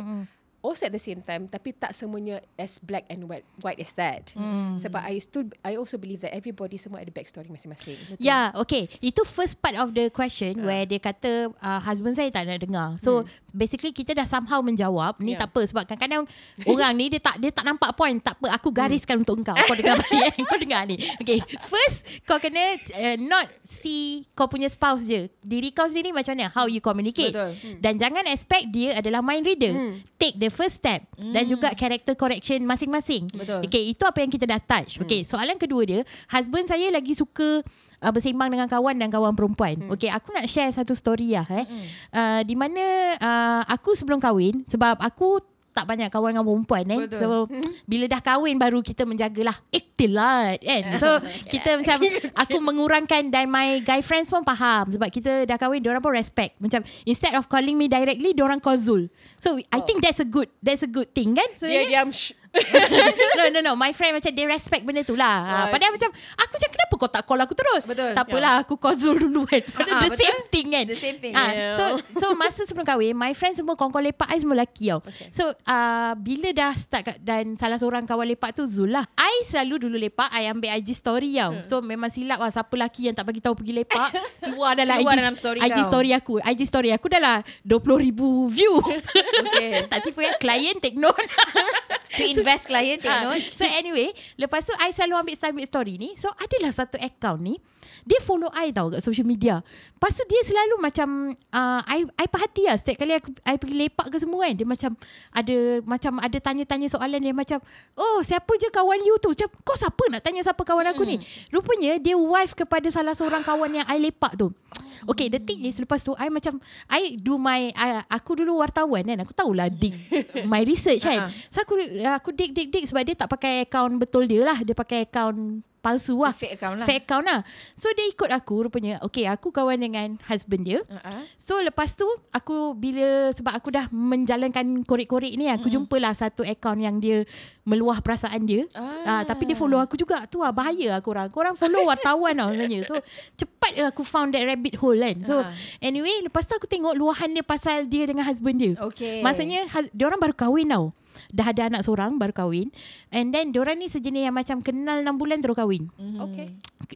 Also at the same time tapi tak semuanya as black and white white as that. Sebab I still I also believe that everybody semua ada backstory masing-masing. Betul? Ya, yeah, okay. Itu first part of the question uh. where dia kata uh, husband saya tak nak dengar. So hmm. basically kita dah somehow menjawab. Ni Yeah. tak apa sebab kadang-kadang orang ni dia tak dia tak nampak point. Tak apa, aku gariskan untuk engkau. Kau dengar balik eh. Kau dengar ni. Okay, first kau kena uh, not see kau punya spouse je. Diri kau sendiri macam mana? How you communicate. Betul. Hmm. Dan jangan expect dia adalah mind reader. Hmm. Take the first step. Hmm. Dan juga character correction masing-masing. Betul. Okay, itu apa yang kita dah touch. Okay, soalan kedua dia, husband saya lagi suka uh, bersembang dengan kawan dan kawan perempuan. Hmm. Okay, aku nak share satu story lah. Eh. Hmm. Uh, di mana uh, aku sebelum kahwin, sebab aku tak banyak kawan dengan perempuan eh. Betul. So bila dah kahwin baru kita menjagalah ikhtilat kan. So kita macam aku mengurangkan dan my guy friends pun faham sebab kita dah kahwin diorang pun respect. Macam instead of calling me directly diorang call Zul. So I think that's a good that's a good thing kan. So Dia diam shh. no no no my friend macam dia respect benda tu lah. Ha, Ah. padahal macam aku macam kenapa kau tak call aku terus? Betul. Tak apalah aku call Zul dulu kan. Ah, the betul. same thing kan. The same thing. Yeah. so so masa sebelum kahwin my friend semua kawan-kawan lepak I semua lelaki tau. Okay. So uh, bila dah start kat, dan salah seorang kawan lepak tu Zul lah. I selalu dulu lepak I ambil IG story tau. Hmm. So memang silap lah siapa lelaki yang tak bagi tahu pergi lepak keluar dalam Keluar IG dalam story IG kau. story aku. IG story aku dah lah 20,000 view. Okay. tak tipu ya client take note. to invest client, take note. So anyway Lepas tu I selalu ambil ambil story ni. So adalah satu account ni Dia follow I tau Kat social media. Lepas tu dia selalu macam uh, I, I perhati lah Setiap kali aku, I pergi lepak ke semua kan Dia macam Ada Macam ada tanya-tanya soalan Dia macam Oh siapa je kawan you tu? Macam kau siapa nak tanya Siapa kawan aku ni? Rupanya dia wife kepada Salah seorang kawan yang I lepak tu. Okay the thing is Lepas tu I macam I do my I, Aku dulu wartawan kan Aku tahulah dig My research kan. Ah. So aku aku dig dig dig sebab dia tak pakai akaun betul dia lah. Dia pakai akaun palsu lah. Fake account lah. Fake account lah. So dia ikut aku rupanya. Okay aku kawan dengan husband dia. Uh-huh. So lepas tu aku bila sebab aku dah menjalankan korek-korek ni aku mm. jumpalah satu akaun yang dia meluah perasaan dia. Ah. Ah. tapi dia follow aku juga. Tu lah bahaya lah korang. Korang follow wartawan tau sebenarnya. So cepat aku found that rabbit hole kan. So Ah. anyway lepas tu aku tengok luahan dia pasal dia dengan husband dia. Okay. Maksudnya dia orang baru kahwin tau. Dah ada anak seorang baru kahwin. And then dia orang ni sejenis yang macam kenal 6 bulan terus kahwin. Mhm. Okay.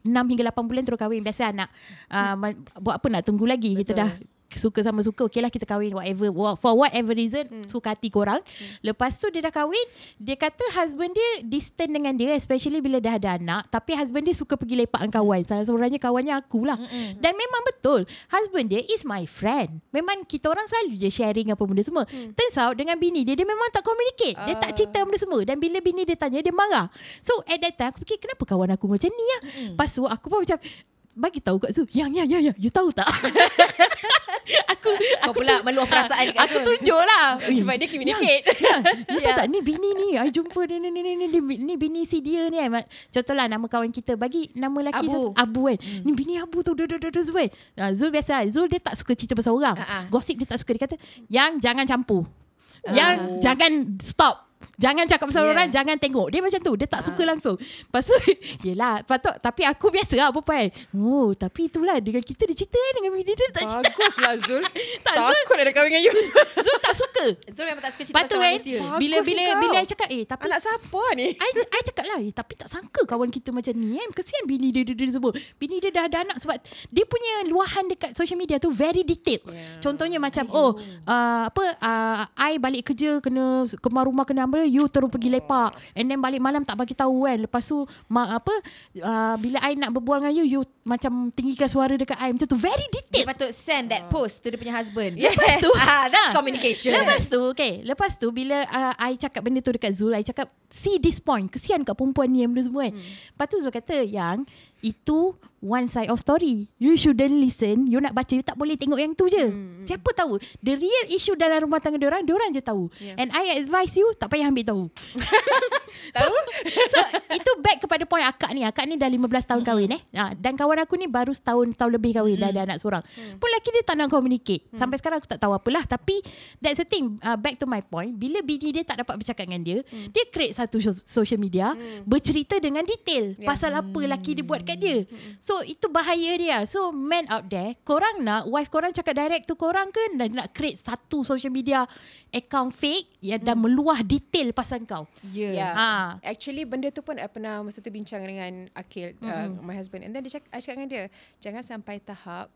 6 hingga 8 bulan terus kahwin. Biasa anak uh, buat apa nak tunggu lagi. Kita Betul. dah suka sama suka. Okay lah kita kahwin whatever. Wha- For whatever reason Hmm. suka hati korang. Lepas tu dia dah kahwin. Dia kata husband dia distant dengan dia especially bila dah ada anak. Tapi husband dia suka pergi lepak dengan kawan. Salah seorangnya kawannya aku lah. Mm-mm. Dan memang betul Husband dia is my friend Memang kita orang selalu je sharing apa benda semua hmm. Turns out dengan bini dia Dia memang tak communicate Dia tak Ah. cerita benda semua Dan bila bini dia tanya Dia marah So at that time Aku fikir kenapa kawan aku macam ni lah Mm-mm. Lepas tu aku pun macam Bagi tahu kat Zul Yang yang yang yang You tahu tak Aku Kau aku pula tu- meluah perasaan kat Aku Zul. tunjuk lah Sebab dia communicate. Ya, you tahu Ya. tak ni bini ni I jumpa dia ni ni ni ni, ni, ni bini si dia ni kan. Contohlah nama kawan kita bagi nama lelaki Abu. satu Abu kan. Hmm. Ni bini Abu tu dah dah dah dah Zul. Ah, Zul biasa Zul dia tak suka cerita pasal orang. Ah. Gosip dia tak suka dia kata yang jangan campur. Ah. Yang jangan stop. Jangan cakap pasal Yeah. orang Jangan tengok Dia macam tu Dia tak suka Ah. langsung Lepas tu Yelah patut Tapi aku biasa lah perempuan Oh tapi itulah Dengan kita dia cerita kan Dengan bini dia tak cerita Baguslah Zul. Tak, Zul. Takut nak kahwin dengan you. Zul tak suka Zul memang tak suka cerita Lepas tu pasal kan manusia. Bagus Bila bila kau. bila I cakap Eh tapi Anak siapa ni? I, I cakap lah eh, Tapi tak sangka kawan kita macam ni kan Kesian bini dia, dia, dia semua Bini dia dah ada anak Sebab dia punya luahan dekat social media tu Very detailed Yeah. Contohnya macam Oh uh, Apa uh, I balik kerja Kena Kemar rumah kena apa You terus pergi lepak. And then balik malam tak bagi tahu kan. Lepas tu ma, Apa uh, Bila I nak berbual dengan you You macam tinggikan suara dekat I. Macam tu Very Dia detailed patut send that post to dia punya husband. Lepas tu ah, that's Ah. communication. Lepas tu okay, Lepas tu bila uh, I cakap benda tu dekat Zul I cakap See this point. Kesian kat perempuan ni yang benda semua kan. Hmm. Lepas tu Zul kata Yang Itu One side of story. You shouldn't listen. You nak baca You tak boleh tengok yang tu je. Hmm. Siapa tahu? The real issue dalam rumah tangga diorang Diorang je tahu. Yeah. And I advise you Tak payah ambil tahu. So, so Itu back kepada point akak ni. Akak ni dah 15 tahun kahwin eh? Ha, Dan kawan aku ni Baru setahun Tahun lebih kahwin Dah ada anak seorang. Pun lelaki dia tak nak communicate. Sampai sekarang aku tak tahu apalah. Tapi That's the thing. Uh, Back to my point. Bila bini dia tak dapat bercakap dengan dia Dia create satu so- social media Bercerita dengan detail. Yeah. Pasal apa lelaki dia buat kat dia So itu bahaya dia So men out there Korang nak Wife korang cakap direct tu korang ke Dan nak create satu social media Account fake Yang dah meluah detail pasal kau Yeah. Yeah. Ha. Actually benda tu pun I pernah masa tu bincang dengan Akil, uh, my husband. And then dia cakap, I cakap dengan dia, jangan sampai tahap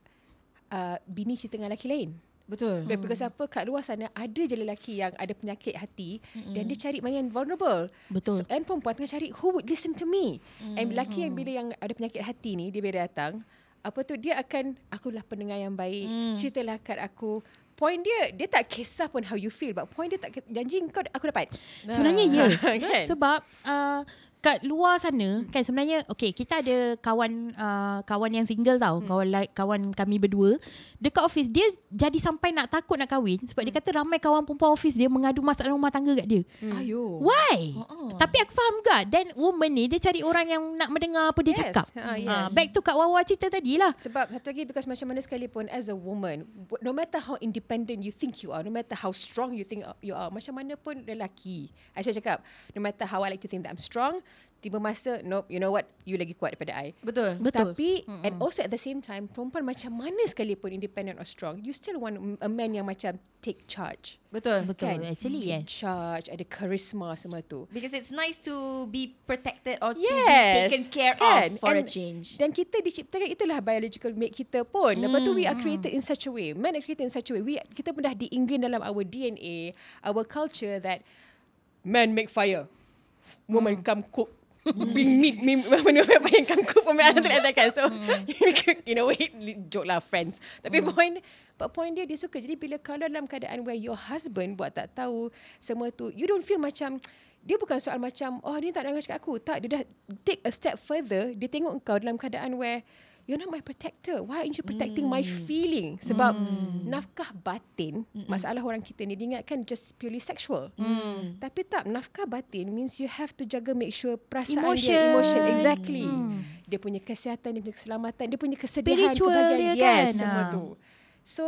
uh, bini cerita dengan lelaki lain. Betul. Mm. Because apa kat luar sana ada je lelaki yang ada penyakit hati mm dan dia cari mana yang vulnerable. Betul. So, and perempuan tengah cari who would listen to me. Mm. And lelaki yang bila yang ada penyakit hati ni dia bila datang apa tu dia akan akulah pendengar yang baik. Mm. Ceritalah kat aku. Point dia dia tak kisah pun how you feel but point dia tak janji kau aku dapat. Sebenarnya ya Kan? Sebab uh, Kat luar sana Kan sebenarnya Okay kita ada kawan uh, Kawan yang single tau hmm. Kawan like, kawan kami berdua Dekat office Dia jadi sampai nak takut nak kahwin Sebab dia kata ramai kawan perempuan office dia Mengadu masalah rumah tangga kat dia Hmm. Ayo. Why? Oh. Tapi aku faham juga Dan woman ni Dia cari orang yang nak mendengar Apa dia Yes. cakap Ah, yes. Ah, Back to Kak Wawa cerita tadi lah Sebab satu lagi because macam mana sekalipun as a woman, no matter how independent you think you are, no matter how strong you think you are, macam mana pun lelaki. I selalu cakap, no matter how I like to think that I'm strong, tiba masa, nope, you know what, you lagi kuat daripada I. Betul. Betul. Tapi mm-hmm. and also at the same time perempuan macam mana sekalipun independent or strong you still want a man yang macam take charge. Betul. Betul Actually Take yes charge, ada charisma semua tu. Because it's nice to be protected or to be Yes. taken care Kan? of for a And- change. Dan kita diciptakan itulah biological make kita pun. Mm, Lepas tu we are Hmm, created in such a way. Men are created in such a way. We kita pun dah di-ingrain dalam our DNA, our culture that men make fire. Woman Hmm. come cook. Bring meat, meat apa yang me anak tu kan. So Hmm. in a way joke lah friends. Tapi point but point dia dia suka. Jadi bila kalau dalam keadaan where your husband buat tak tahu semua tu, you don't feel macam dia bukan soal macam oh dia tak nak cakap aku. Tak, dia dah take a step further. Dia tengok kau dalam keadaan where you're not my protector. Why aren't you protecting my feeling? Sebab nafkah batin, masalah orang kita ni diingatkan just purely sexual. Tapi tak, nafkah batin means you have to jaga make sure perasaan Emotion. dia, emotion, exactly. Dia punya kesihatan, dia punya keselamatan, dia punya kesedihan, Spiritual kebahagiaan. dia yes, kan? semua Ah. tu. So,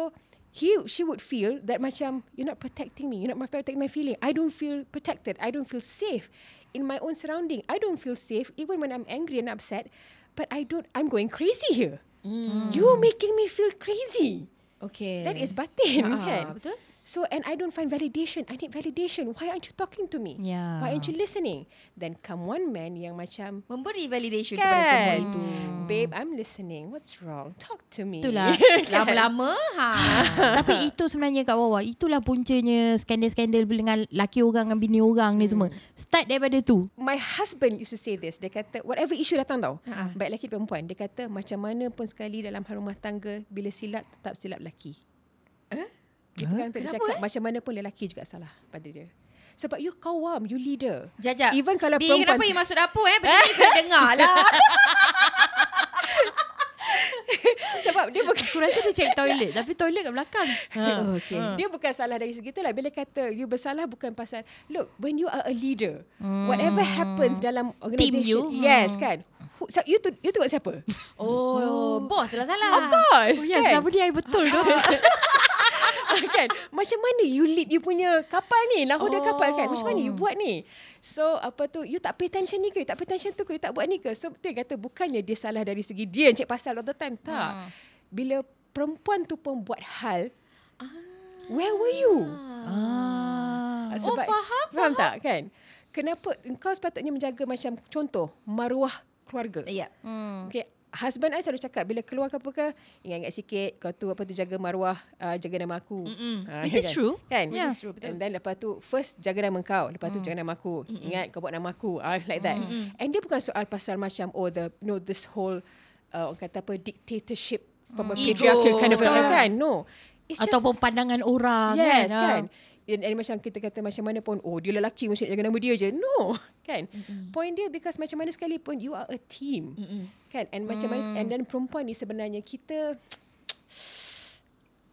he she would feel that macam you're not protecting me, you're not protecting my feeling. I don't feel protected. I don't feel safe in my own surrounding. I don't feel safe even when I'm angry and upset. But I don't. I'm going crazy here. You're making me feel crazy. Okay. That is batin, Ah, kan? betul. So and I don't find validation. I need validation. Why aren't you talking to me? Yeah. Why aren't you listening? Then come one man yang macam Memberi validation kepada semua kan, itu. babe, I'm listening. What's wrong? Talk to me. Itulah. Lama-lama ha. Tapi itu sebenarnya kat bawah Itulah puncanya Skandal-skandal dengan Laki orang dengan bini orang ni semua Start daripada tu My husband used to say this. Dia kata, whatever issue datang tau. Ha. Baik lelaki perempuan. Dia kata, macam mana pun sekali dalam hal rumah tangga, bila silap, tetap silap lelaki. Eh? Dia dia Kenapa, cakap, macam mana pun lelaki juga salah pada dia. Sebab you kawam, you leader. Jajak. Even kalau Bi, perempuan... kenapa you masuk dapur eh? Benda ni kena dengar lah. Sebab dia bukan... Aku rasa dia cari toilet Tapi toilet kat belakang Oh, okay. Dia bukan salah dari segi itulah. Bila kata you bersalah bukan pasal... Look, when you are a leader, whatever happens dalam organisation... you. Yes, kan? Who, so, you, tu, you tengok siapa? Oh, bos lah salah. Of course, Oh ya kan? selama ni I betul tu kan? Macam mana you lead you punya kapal ni? Nahoda oh. kapal kan? Macam mana you buat ni? So, apa tu? You tak pay attention ni ke? You tak pay attention tu ke? You tak buat ni ke? So, dia kata bukannya dia salah dari segi dia yang cek pasal all the time. Tak. Bila perempuan tu pun buat hal, where were you? ah. Ah, Oh, faham, Faham tak kan? Kenapa engkau sepatutnya menjaga macam contoh maruah keluarga. Ya. hmm. Okay, husband I selalu cakap bila keluar ke apa ke, ingat-ingat sikit kau tu apa tu jaga maruah, uh, jaga nama aku. Ah, Which is kan? true. Kan? Which is true, betul. And then lepas tu first jaga nama kau, lepas tu jaga nama aku. Ingat kau buat nama aku. Ah like that. And dia bukan soal pasal macam oh the you know this whole uh, orang kata apa dictatorship Ego. patriarchal kind of Betul. kan. No. It's just Ataupun pandangan orang Yes kan, kan, Dan, dan macam kita kata macam mana pun Oh dia lelaki Mesti nak jaga nama dia je No Kan Mm-mm. Point dia because Macam mana sekalipun You are a team Mm-mm. Kan And macam mana And then perempuan ni sebenarnya Kita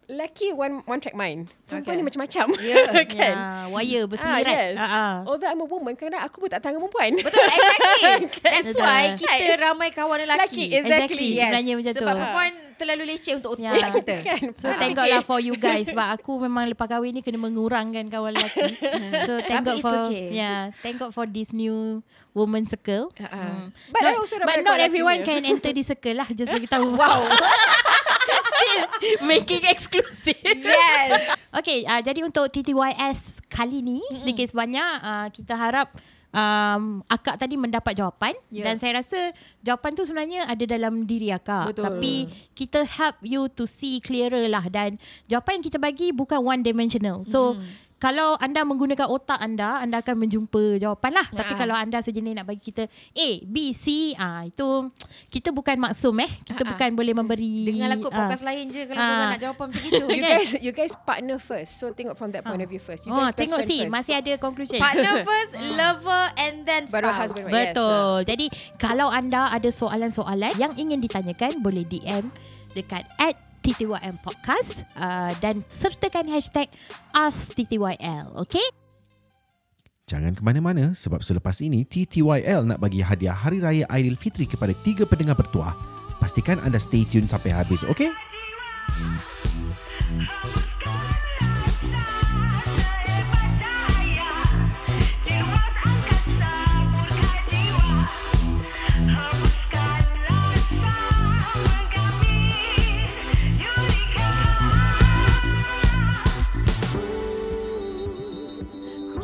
Lelaki one one track mind Perempuan Okay. ni macam-macam Yeah. kan Ya, wire berselirat. Ah, yes. Ah. Although I'm a woman Kadang-kadang aku pun tak tahan dengan perempuan Betul, exactly. That's Betul. why kita ramai kawan lelaki. Lelaki, Exactly, Exactly, Yes. sebenarnya macam tu. Sebab perempuan terlalu leceh untuk Ya. otak kita. Kan So Ah, thank God okay. lah for you guys Sebab aku memang lepas kahwin ni Kena mengurangkan kawan lelaki So thank Tapi God for okay. Yeah Thank God for this new Woman circle ah. Hmm. But not, also But not everyone can enter this circle lah Just bagi tahu Wow Still Making exclusive Yes. Okay, uh, jadi untuk TTYS kali ni mm-hmm. sedikit sebanyak uh, kita harap um, akak tadi mendapat jawapan yeah. dan saya rasa jawapan tu sebenarnya ada dalam diri akak. Betul. Tapi kita help you to see clearer lah dan jawapan yang kita bagi bukan one dimensional. So mm. Kalau anda menggunakan otak anda, anda akan menjumpa jawapan lah. Tapi Ah. kalau anda sejenis nak bagi kita A, B, C, ah itu kita bukan maksum eh. Kita ah. bukan boleh memberi Dengarlah kot ah. podcast lain je kalau korang nak jawapan macam itu. You guys You guys partner first So tengok from that point of view first You Oh, guys best tengok si first. masih ada conclusion. Partner first, lover and then spouse. Baru husband? Betul. Jadi kalau anda ada soalan-soalan yang ingin ditanyakan boleh DM dekat at TTYM Podcast uh, dan sertakan hashtag AskTTYL. Okay? Jangan ke mana-mana sebab selepas ini TTYL nak bagi hadiah Hari Raya Aidilfitri kepada tiga pendengar bertuah. Pastikan anda stay tune sampai habis, okey?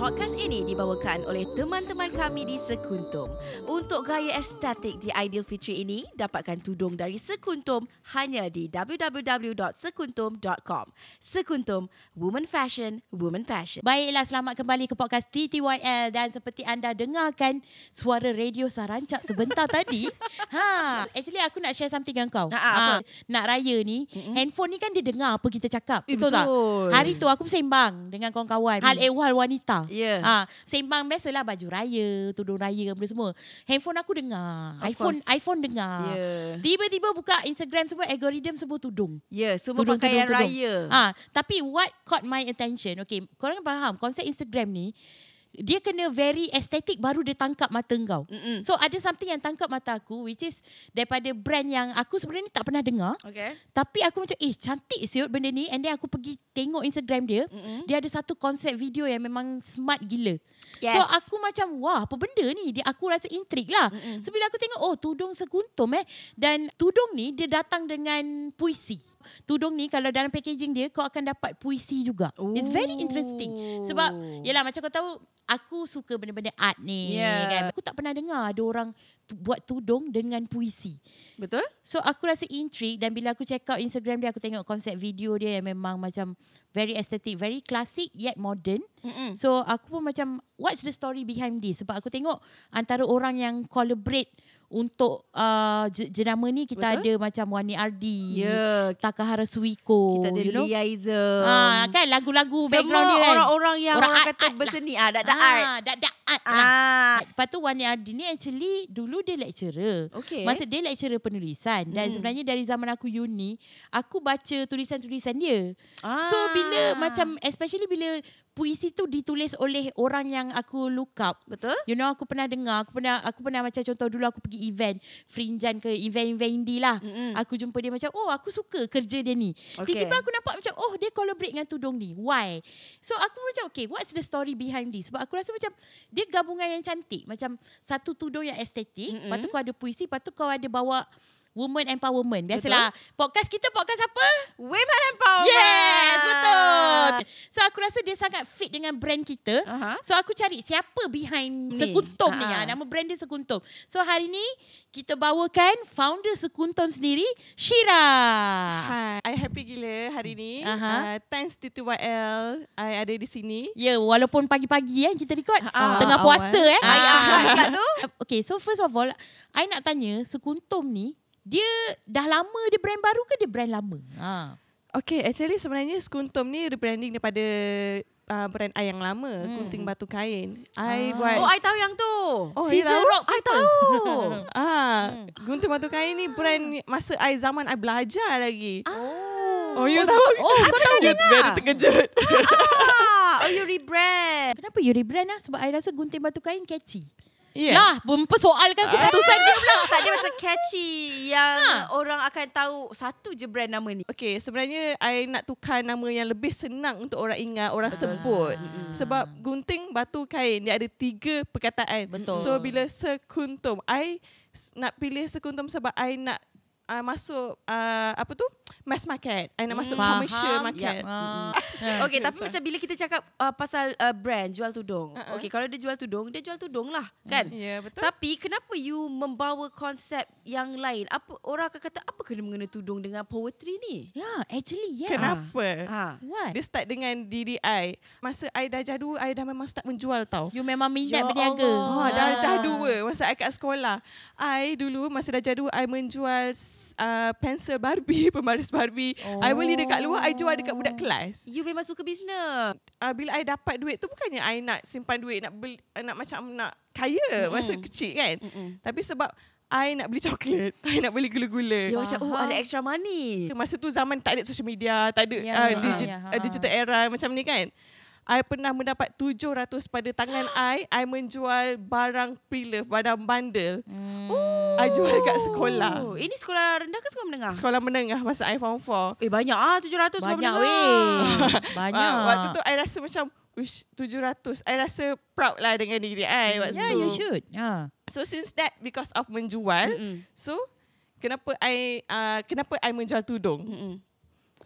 Podcast ini dibawakan oleh teman-teman kami di Sekuntum. Untuk gaya estetik di Ideal Fitri ini, dapatkan tudung dari Sekuntum hanya di www.sekuntum.com. Sekuntum, woman fashion, woman passion. Baiklah, selamat kembali ke podcast TTYL dan seperti anda dengarkan suara radio sarancak sebentar tadi. Ha, actually aku nak share something dengan kau. Ah, apa? nak raya ni, mm-hmm. handphone ni kan dia dengar apa kita cakap. Eh, betul, tak? betul. Hari tu aku bersembang dengan kawan-kawan. Hal ehwal wanita. Ya. Ah, sembang biasalah baju raya, tudung raya benda semua. Handphone aku dengar. Of iPhone course. iPhone dengar. Ya. Tiba-tiba buka Instagram semua algoritma semua tudung. Ya, semua Tudung, pakaian tudung, tudung. raya. Ah, tapi what caught my attention? Okay, korang faham konsep Instagram ni dia kena very estetik baru dia tangkap mata kau. Mm-mm. So ada something yang tangkap mata aku which is daripada brand yang aku sebenarnya tak pernah dengar Okay. tapi aku macam eh cantik siut benda ni and then aku pergi tengok Instagram dia. Mm-mm. Dia ada satu konsep video yang memang smart gila. Yes. So aku macam wah apa benda ni? Dia aku rasa intrik lah. Mm-mm. So bila aku tengok oh tudung sekuntum eh dan tudung ni dia datang dengan puisi. Tudung ni kalau dalam packaging dia kau akan dapat puisi juga. It's very interesting. Sebab yalah macam kau tahu aku suka benda-benda art ni Yeah. kan. Aku tak pernah dengar ada orang tu, buat tudung dengan puisi. Betul? So aku rasa intrigue dan bila aku check out Instagram dia aku tengok konsep video dia yang memang macam very aesthetic, very classic yet modern. Mm-mm. So aku pun macam what's the story behind this? Sebab aku tengok antara orang yang collaborate untuk uh, jenama ni kita Betul. ada macam Wani Ardi, Ya. Takahara Suiko, Kita ada you know. Liaism. Ah kan lagu-lagu Semua background dia kan. orang-orang yang Orang orang, art- kata art lah. berseni. Ah, dak dak art. Ah, dak dak art lah. Ah. Lepas tu Wani Ardi ni actually dulu dia lecturer. Okay. Masa dia lecturer penulisan dan Hmm. sebenarnya dari zaman aku uni, aku baca tulisan-tulisan dia. Ah. So bila macam especially bila puisi tu ditulis oleh orang yang aku look up. Betul? You know aku pernah dengar, aku pernah aku pernah macam contoh dulu aku pergi event Frinjan ke event-event indie lah. Mm-mm. Aku jumpa dia macam oh aku suka kerja dia ni. Okay. Tiba-tiba aku nampak macam oh dia collaborate dengan tudung ni. Why? So aku macam okay what's the story behind this? Sebab aku rasa macam dia gabungan yang cantik. Macam satu tudung yang estetik, Mm-mm. lepas tu kau ada puisi, lepas tu kau ada bawa woman empowerment. Biasalah podcast kita podcast apa? Women empowerment. Yes, betul. So aku rasa dia sangat fit dengan brand kita. Aha. So aku cari siapa behind Ni. Sekuntum ni. Ha-ha. Ha. Nama brand dia Sekuntum. So hari ni kita bawakan founder Sekuntum sendiri, Shira. Hai, I happy gila hari ni. Aha. Uh, thanks TTYL, I ada di sini. Ya, walaupun pagi-pagi kan kita record. Ha-ha. Tengah puasa eh. Tu. Okay, so first of all, I nak tanya Sekuntum ni, dia dah lama dia brand baru ke dia brand lama? Ha. Okay, actually sebenarnya Skuntum ni rebranding daripada uh, brand I yang lama, Hmm. hmm. Gunting Batu Kain. I Ah. buat Oh, I tahu yang tu. Oh, Caesar tahu? Rock I tahu. Ah, Hmm. Gunting Batu Kain ni brand ni masa I zaman I belajar lagi. Oh. Oh, you Oh, tahu? kau- oh, kau tahu? You Very terkejut. Ah, oh, you rebrand. Kenapa you rebrand lah? Sebab I rasa gunting batu kain catchy. Yeah. Lah, mempersoalkan keputusan dia pula. Tak dia macam catchy yang Ha. orang akan tahu satu je brand nama ni. Okay, sebenarnya I nak tukar nama yang lebih senang untuk orang ingat, orang sebut. Ah. Sebab gunting batu kain dia ada tiga perkataan. Betul. So bila sekuntum, I s- nak pilih sekuntum sebab I nak uh, masuk uh, apa tu? Mass market. I nak masuk Faham. commercial market. Ah. Okay, tapi macam bila kita cakap uh, pasal uh, brand jual tudung. Uh-uh. Okay, kalau dia jual tudung, dia jual tudung lah, kan? Ya, yeah, betul. Tapi kenapa you membawa konsep yang lain? Apa orang akan kata apa kena mengena tudung dengan poetry ni? Yeah, actually yeah. Kenapa? Ha. What? Dia start dengan diri I. Masa I dah jadu, I dah memang start menjual tau. You memang minat Ya berniaga. Allah. Oh, dah Ah. dua masa I kat sekolah. I dulu masa darjah dua I menjual uh, pensel Barbie, pembaris Barbie. Oh. I beli dekat luar, I jual dekat budak kelas. You memang suka bisnes. Uh, bila I dapat duit tu bukannya I nak simpan duit, nak beli uh, nak macam nak kaya Mm-mm. masa kecil kan. Mm-mm. Tapi sebab I nak beli coklat, I nak beli gula-gula. Dia macam, oh ada extra money. Masa tu zaman tak ada social media, tak ada Ya, uh, ya, digi- ya, uh, digital era macam ni kan. I pernah mendapat 700 pada tangan I. I menjual barang pre-love, barang bundle. Hmm. I jual dekat sekolah. Oh, ini sekolah rendah ke sekolah menengah? Sekolah menengah masa I form 4. Eh banyak ah 700 sekolah Banyak menengah. weh. Banyak. Ah, waktu tu I rasa macam Uish, 700. I rasa proud lah dengan diri I waktu Yeah, tu. you should. Yeah. So since that because of menjual, Mm-mm. so kenapa I uh, kenapa I menjual tudung? Mm-mm.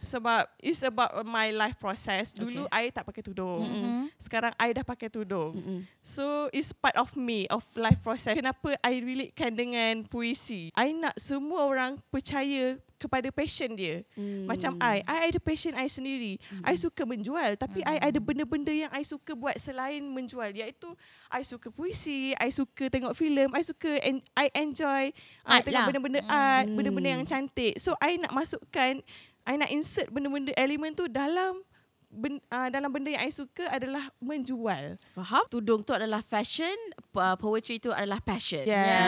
Sebab it's about my life process. Dulu Okay. I tak pakai tudung. Mhm. Sekarang I dah pakai tudung. Mm-mm. So it's part of me of life process. Kenapa I relatekan dengan puisi? I nak semua orang percaya kepada passion dia. Mm. Macam I, I ada passion I sendiri. I suka menjual tapi I ada benda-benda yang I suka buat selain menjual iaitu I suka puisi, I suka tengok filem, I suka en- I enjoy uh, tengok lah. benda-benda Mm. art, benda-benda yang cantik. So I nak masukkan I nak insert benda-benda elemen tu dalam ben, uh, dalam benda yang I suka adalah menjual. Faham? Tudung tu adalah fashion, uh, poetry tu adalah passion. Yeah. Ya,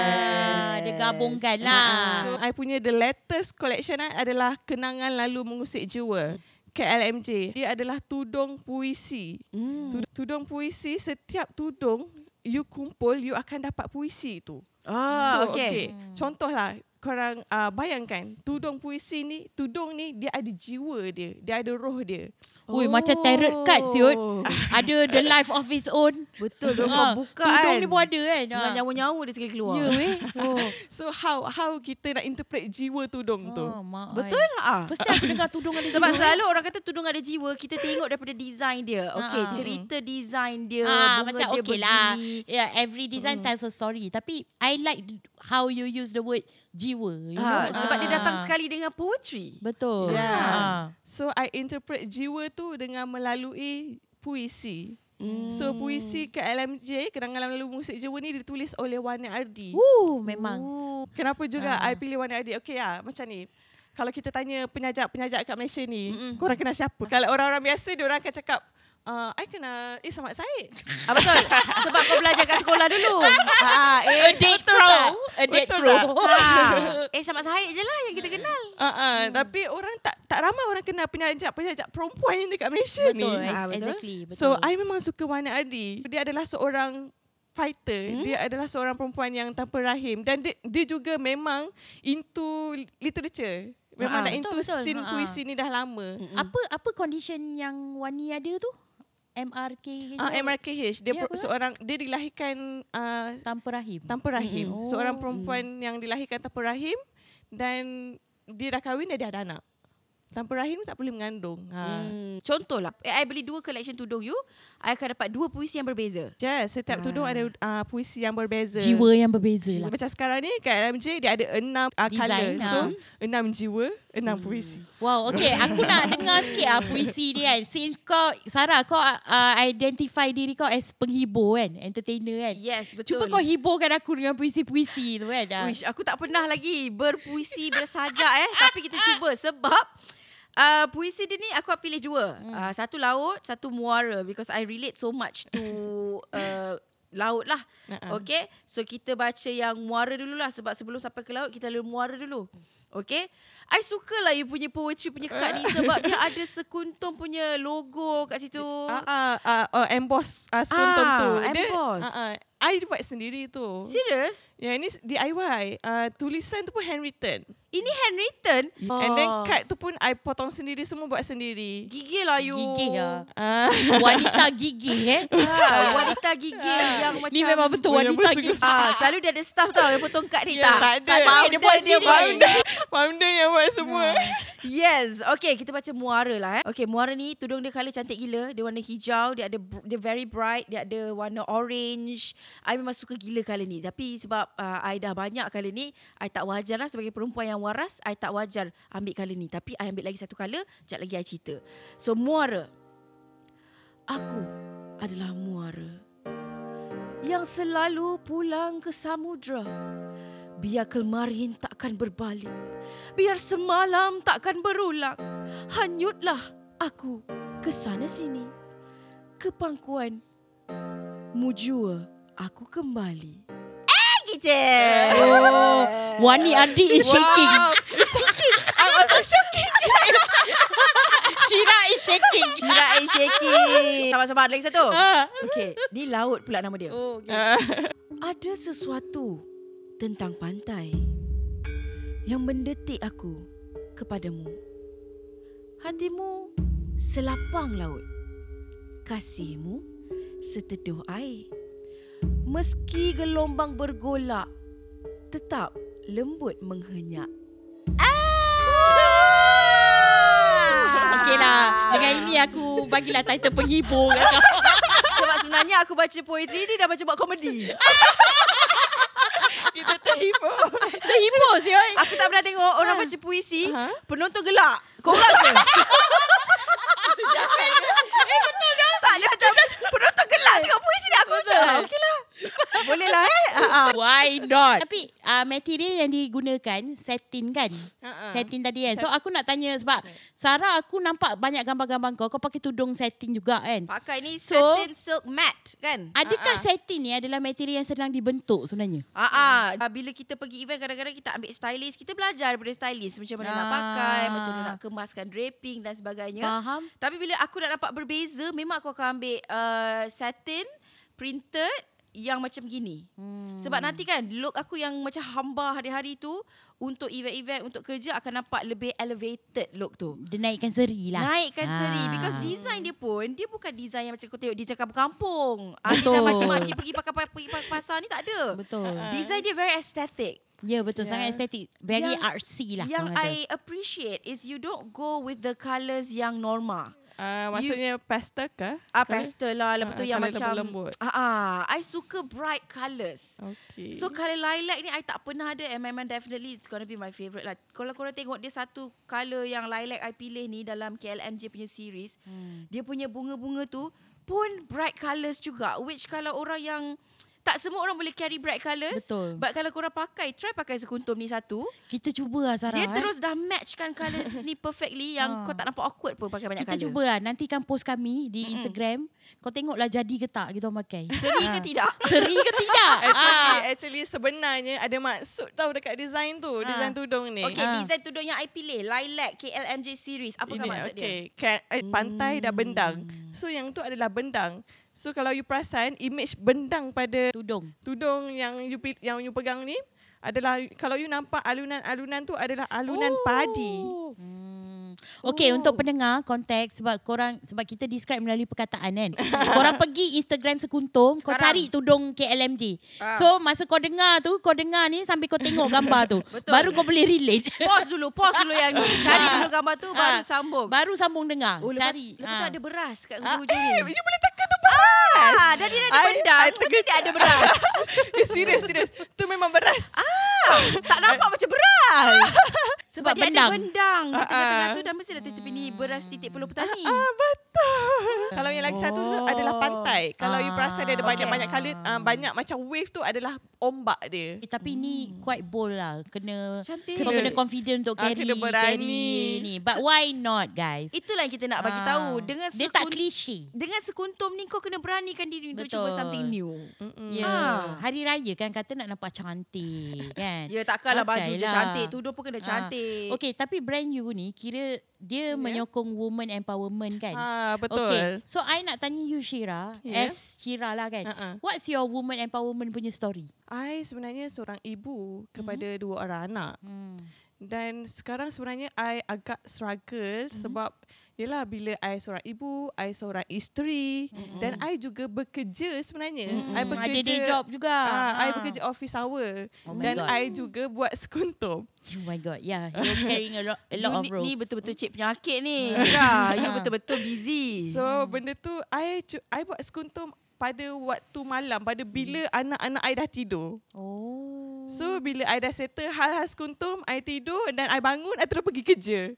dia gabungkan lah. So I punya the latest collection I adalah Kenangan Lalu Mengusik Jiwa. KLMJ. Dia adalah tudung puisi. Hmm. Tud- Tudung puisi setiap tudung you kumpul you akan dapat puisi tu. Ah, so, okay. okay. Contohlah korang uh, bayangkan tudung puisi ni, tudung ni dia ada jiwa dia, dia ada roh dia. Ui, macam tarot card siut. Ada the life of its own. Betul dia Ah, kau buka Tudung kan. ni pun ada kan. Dengan Ah. nyawa-nyawa dia sekali keluar. Ya weh. Oh. So how how kita nak interpret jiwa tudung tu? Oh, Betul tak? Ah. First time aku dengar tudung ada Sebab jiwa. selalu orang kata tudung ada jiwa, kita tengok daripada design dia. Okey, Ah. cerita design dia, Ah, bunga macam dia okay lah. Yeah, every design tells a story. Tapi I like how you use the word jiwa. You Ah, know? sebab dia datang Ah. sekali dengan poetry. Betul. Yeah. Ah. So I interpret jiwa tu dengan melalui puisi. Hmm. So puisi KLMJ Kenangan Lalu Musik Jiwa ni ditulis oleh Wani Ardi. Woo, memang. Ooh. Kenapa juga Ah. I pilih Wani Ardi? Okey lah macam ni. Kalau kita tanya penyajak-penyajak kat Malaysia ni, Mm-mm. korang kenal siapa? Kalau orang-orang biasa, dia orang akan cakap, uh, I kenal Ismail Said. Ah, betul. Sebab kau belajar kat sekolah dulu. ah, eh, A date betul pro. tak? A date Betul pro. Ha. Eh sama Syed je lah yang kita kenal. Uh, uh, Tapi orang tak tak ramai orang kenal penyajak-penyajak perempuan yang dekat Malaysia ni. Betul, Ah, ex- betul. exactly. Betul. So I memang suka Wani Ardi. Dia adalah seorang fighter. Hmm? Dia adalah seorang perempuan yang tanpa rahim dan dia, dia juga memang into literature. Memang Ah, nak betul, into betul. scene Ha. puisi ni dah lama. apa apa condition yang Wani ada tu? MRK Ah MRKH dia, pro, apa? seorang dia dilahirkan uh, tanpa rahim. tanpa rahim. Mm-mm. Seorang Oh. perempuan yang dilahirkan tanpa rahim dan dia dah kahwin dan dia ada anak. Tanpa rahim tak boleh mengandung. Ha. Hmm. Contohlah, eh, I beli dua collection tudung you, I akan dapat dua puisi yang berbeza. Yes, setiap tudung Ah. ada uh, puisi yang berbeza. Jiwa yang berbeza lah. Macam sekarang ni kat LMJ dia ada enam uh, Design, colour. ha. So enam jiwa, enam puisi. Wow, okay. Aku nak dengar sikit ah puisi dia kan. Since kau, Sarah, kau uh, identify diri kau as penghibur kan? Entertainer kan? Yes, betul. Cuba kau hiburkan aku dengan puisi-puisi tu kan. Ah. Wish, aku tak pernah lagi berpuisi bersajak eh. Tapi kita cuba sebab uh, puisi dia ni aku pilih dua. Hmm. Uh, satu laut, satu muara because I relate so much to uh, laut lah. Uh-uh. Okay, so kita baca yang muara dulu lah sebab sebelum sampai ke laut kita lalu muara dulu. Okay, I suka lah you punya poetry punya kad ni sebab dia ada sekuntum punya logo kat situ. Ah ah ah uh, emboss uh, skuntum Ah, tu. Dia, emboss. ah, ah, I buat sendiri tu. Serius? Ya ini DIY. Uh, tulisan tu pun handwritten. Ini handwritten? And then Oh. card tu pun I potong sendiri semua buat sendiri. Gigih lah you. Gigih lah. Ah, Wanita gigih eh. Ah, wanita gigih yang macam Ni memang betul wanita apa, gigih. Ah, selalu dia ada staff tau yang potong kad ni Ya, tak? tak ada. Tak ada, dia buat sendiri. founder yang buat semua. Yes. Okay, kita baca muara lah eh. Okay, muara ni tudung dia colour cantik gila. Dia warna hijau, dia ada dia very bright, dia ada warna orange. I memang suka gila colour ni. Tapi sebab uh, I dah banyak colour ni, I tak wajar lah sebagai perempuan yang waras, I tak wajar ambil colour ni. Tapi I ambil lagi satu colour, sekejap lagi I cerita. So, muara. Aku adalah muara yang selalu pulang ke samudra. Biar kelmarin takkan berbalik. Biar semalam takkan berulang. Hanyutlah aku ke sana sini. Ke pangkuan. Mujua aku kembali. Eh gitu. Oh, Wani Ardi is shaking. Wow, it's shaking. I'm also shaking. Shira is shaking. Kira I shaking. Sabar-sabar lagi satu. Ah. Okey, ni laut pula nama dia. Oh, okay. Ada sesuatu tentang pantai yang mendetik aku kepadamu. Hatimu selapang laut. Kasihmu seteduh air. Meski gelombang bergolak, tetap lembut menghenyak. Okey lah. Dengan ini aku bagilah title penghibur kat kau. Sebab sebenarnya aku baca poetry ni dah baca buat komedi. kita terhibur. Terhibur siul. Aku tak pernah tengok orang baca puisi, Ha? penonton gelak. Korang ke? eh betul dah. Tak, dia macam penonton gelak tengok puisi ni. Aku macam, okey lah. Boleh lah eh. Ha, ha. Why not? Tapi uh, material yang digunakan satin kan? Ha-ha. Satin tadi kan. So aku nak tanya sebab Sarah aku nampak banyak gambar-gambar kau kau pakai tudung satin juga kan? Pakai ni So- satin silk matte kan? Adakah satin ni adalah material yang senang dibentuk sebenarnya? Ah, ah. bila kita pergi event kadang-kadang kita ambil stylist, kita belajar daripada stylist macam mana nak Ah. pakai, macam mana nak kemaskan draping dan sebagainya. Faham? Tapi bila aku nak dapat berbeza, memang aku akan ambil uh, satin printed yang macam gini. Hmm. Sebab nanti kan look aku yang macam hamba hari-hari tu untuk event-event untuk kerja akan nampak lebih elevated look tu. Dia naikkan seri lah. Naikkan seri Ah. because design dia pun dia bukan design yang macam kau tengok design kampung-kampung. Ah, Betul. design macam makcik pergi pakai pergi pakai pasar ni tak ada. Betul. Design dia very aesthetic. Ya betul Ya. sangat estetik. Very Yang- artsy lah. Yang. I appreciate is you don't go with the colours yang norma. Ah, maksudnya pastel ke? Ah pastel lah, lepas Ah, tu yang colour macam lembut-lembut. Ah, ah, I suka bright colours. Okay. So colour lilac ni I tak pernah ada and memang definitely it's gonna be my favourite lah. Kalau korang tengok dia satu colour yang lilac I pilih ni dalam KLMJ punya series, Hmm. dia punya bunga-bunga tu pun bright colours juga which kalau orang yang tak semua orang boleh carry bright colours. Betul. But kalau korang pakai, try pakai sekuntum ni satu. Kita cuba lah Sarah. Dia eh. terus dah matchkan colours ni perfectly yang Ah. kau tak nampak awkward pun pakai banyak Kita colour. cuba lah. Nantikan post kami di Instagram. Kau tengoklah jadi ke tak kita orang pakai. Seri ke Ah. tidak? Seri ke tidak? Actually, Ah. actually sebenarnya ada maksud tau dekat design tu, Ah. design tudung ni. Okay, Ah. design tudung yang I pilih, lilac KLMJ series. Apakah Ini, maksud dia? okay. Kan, eh, pantai dan bendang. Hmm. So yang tu adalah bendang. So kalau you perasan image bendang pada Tudung. tudung yang you yang you pegang ni adalah kalau you nampak alunan-alunan tu adalah alunan padi. Oh. Hmm. Okay, Oh. untuk pendengar konteks sebab korang sebab kita describe melalui perkataan kan. korang pergi Instagram sekuntum, kau Sekarang. cari tudung KLMJ. Ah. So masa kau dengar tu, kau dengar ni sambil kau tengok gambar tu. Betul. Baru kau boleh relate. Pause dulu, pause dulu yang ni. Cari dulu gambar tu baru Ah. sambung. Baru sambung dengar. Oh, lepas, cari. lepas tu Ah. ada beras kat Ah, hujung Eh, ni. you boleh tekan tu. Ah, dan dia ada I- bendang. I Mesti dia ada beras. eh, serius, serius. Tu memang beras. Ah, tak nampak macam beras. Sebab, Sebab dia bendang. ada bendang di Ah, tengah-tengah ah. tu dan mesti ada tepi ni beras titik peluh petani. Ah, betul. Kalau yang lagi satu tu Oh. adalah pantai. Kalau you perasan dia ada Ah, banyak-banyak okay. kali uh, banyak macam wave tu adalah ombak dia. Eh, tapi ni quite bold lah. Kena Cantik. kau Kena- kena confident untuk ah, carry kena berani. carry ni. But why not guys? Itulah yang kita nak bagi Ah. tahu. Dengan dia tak sekun- klise. dengan sekuntum ni kau kena beranikan diri untuk cuba Betul. something new. Mm-mm. Ya, Ah. hari raya kan kata nak nampak cantik kan. Ya takkanlah baju je cantik. Tudung pun kena Ah. cantik. Okay, tapi brand you ni kira dia Ya. menyokong woman empowerment kan? Ah, betul. Okay, so I nak tanya you Shira, Ya. as Shira lah kan. Uh-uh. What's your woman empowerment punya story? I sebenarnya seorang ibu kepada Mhm. dua orang anak. Hmm. Dan sekarang sebenarnya I agak struggle Mhm. sebab Yelah bila I seorang ibu, I seorang isteri Mhm. dan I juga bekerja sebenarnya. Hmm. I bekerja Ada day job juga. Ah, I Ah. bekerja office hour Oh dan God. I juga buat sekuntum. Oh my god, yeah, you're carrying a lot, a lot You of roles. Ni betul-betul cik penyakit ni. Syira, you betul-betul busy. So benda tu I I buat sekuntum pada waktu malam pada bila anak-anak I dah tidur. Oh. So bila I dah settle hal-hal sekuntum, I tidur dan I bangun, I terus pergi kerja.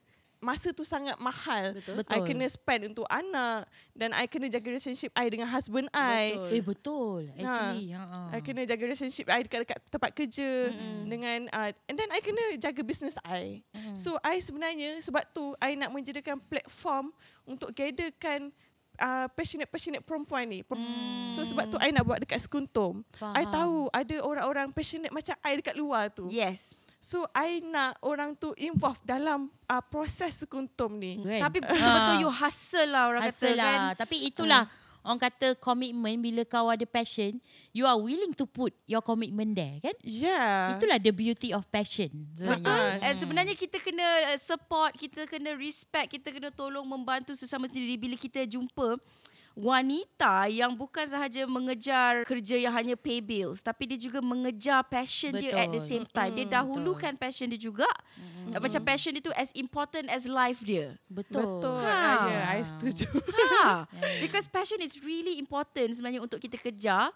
Masa tu sangat mahal. Betul. I kena spend untuk anak dan I kena jaga relationship I dengan husband I. Betul. Eh betul, actually. Ha. ha. I kena jaga relationship I dekat, dekat tempat kerja Mm-mm. dengan uh, and then I kena jaga business I. Mm. So I sebenarnya sebab tu I nak menjadikan platform untuk gatherekan uh, passionate-passionate perempuan ni. Hmm. So sebab tu I nak buat dekat Sekuntum. I Faham. tahu ada orang-orang passionate macam I dekat luar tu. Yes. So I nak orang tu involve dalam uh, proses Sekuntum ni. Kan? Tapi betul-betul Ah. you hustle lah orang Hustle kata kan. lah. Tapi itulah orang kata komitmen bila kau ada passion, you are willing to put your commitment there kan? Yeah. Itulah the beauty of passion. Betul. sebenarnya. Eh, sebenarnya kita kena uh, support, kita kena respect, kita kena tolong membantu sesama sendiri bila kita jumpa wanita yang bukan sahaja mengejar kerja yang hanya pay bills tapi dia juga mengejar passion dia at the Betul. same time. Dia Mm-mm. dahulukan passion dia juga. Mm-mm. Macam passion dia tu as important as life dia. Betul. Betul. Ha. Ha. Yeah, I setuju. Ha. Because passion is really important sebenarnya untuk kita kejar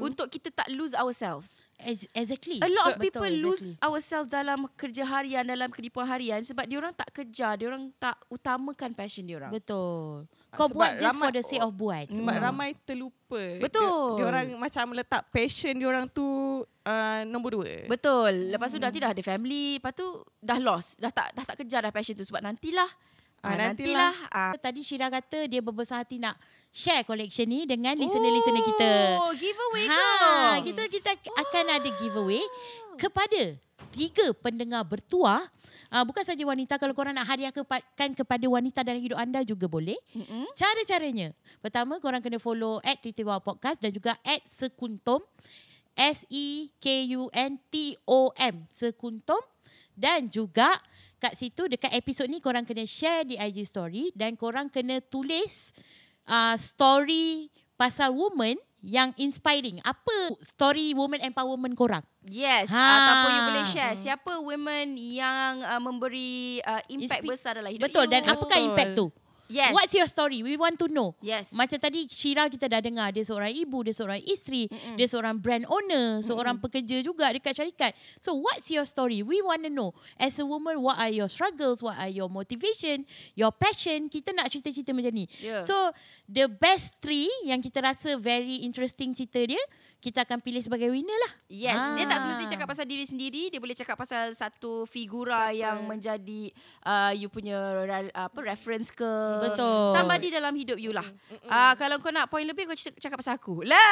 untuk kita tak lose ourselves. Ex- Exactly. A lot of Betul, people lose exactly. ourselves dalam kerja harian, dalam kehidupan harian sebab diorang tak kejar, diorang tak utamakan passion diorang. Betul. Kau Sebab buat just for ramai- the sake of buat. Sebab Hmm. ramai terlupa. Betul. Dia, orang macam letak passion dia orang tu uh, nombor dua. Betul. Lepas tu nanti dah ada family, lepas tu dah lost, dah tak dah tak kejar dah passion tu sebab nantilah. Ah, Ah, nantilah. Ah. Tadi Syira kata dia berbesar hati nak share collection ni dengan listener-listener kita. Oh, giveaway Ha, ke? kita kita akan ada giveaway kepada tiga pendengar bertuah. Uh, bukan saja wanita kalau korang nak hadiahkan kepada wanita dalam hidup anda juga boleh. Mm-mm. Cara-caranya. Pertama korang kena follow at Titiwa Podcast dan juga at Sekuntum. S-E-K-U-N-T-O-M. Sekuntum. Dan juga kat situ dekat episod ni korang kena share di IG story dan korang kena tulis uh, story pasal woman yang inspiring. Apa story woman empowerment korang? Yes, ha. ataupun you boleh share siapa women yang uh, memberi uh, impact Inspi- besar dalam hidup Betul you. dan apakah impact tu? Yes. What's your story? We want to know. Yes. Macam tadi Syira kita dah dengar dia seorang ibu, dia seorang isteri, Mm-mm. dia seorang brand owner, seorang pekerja juga dekat syarikat. So what's your story? We want to know. As a woman, what are your struggles? What are your motivation? Your passion? Kita nak cerita-cerita macam ni. Yeah. So the best three yang kita rasa very interesting cerita dia, kita akan pilih sebagai winner lah. Yes, dia tak Ah. semesti cakap pasal diri sendiri, dia boleh cakap pasal satu figura Siapa? yang menjadi uh, you punya ra- apa reference ke Betul. somebody dalam hidup you lah. Ah uh, kalau kau nak point lebih kau cakap pasal aku. Lah.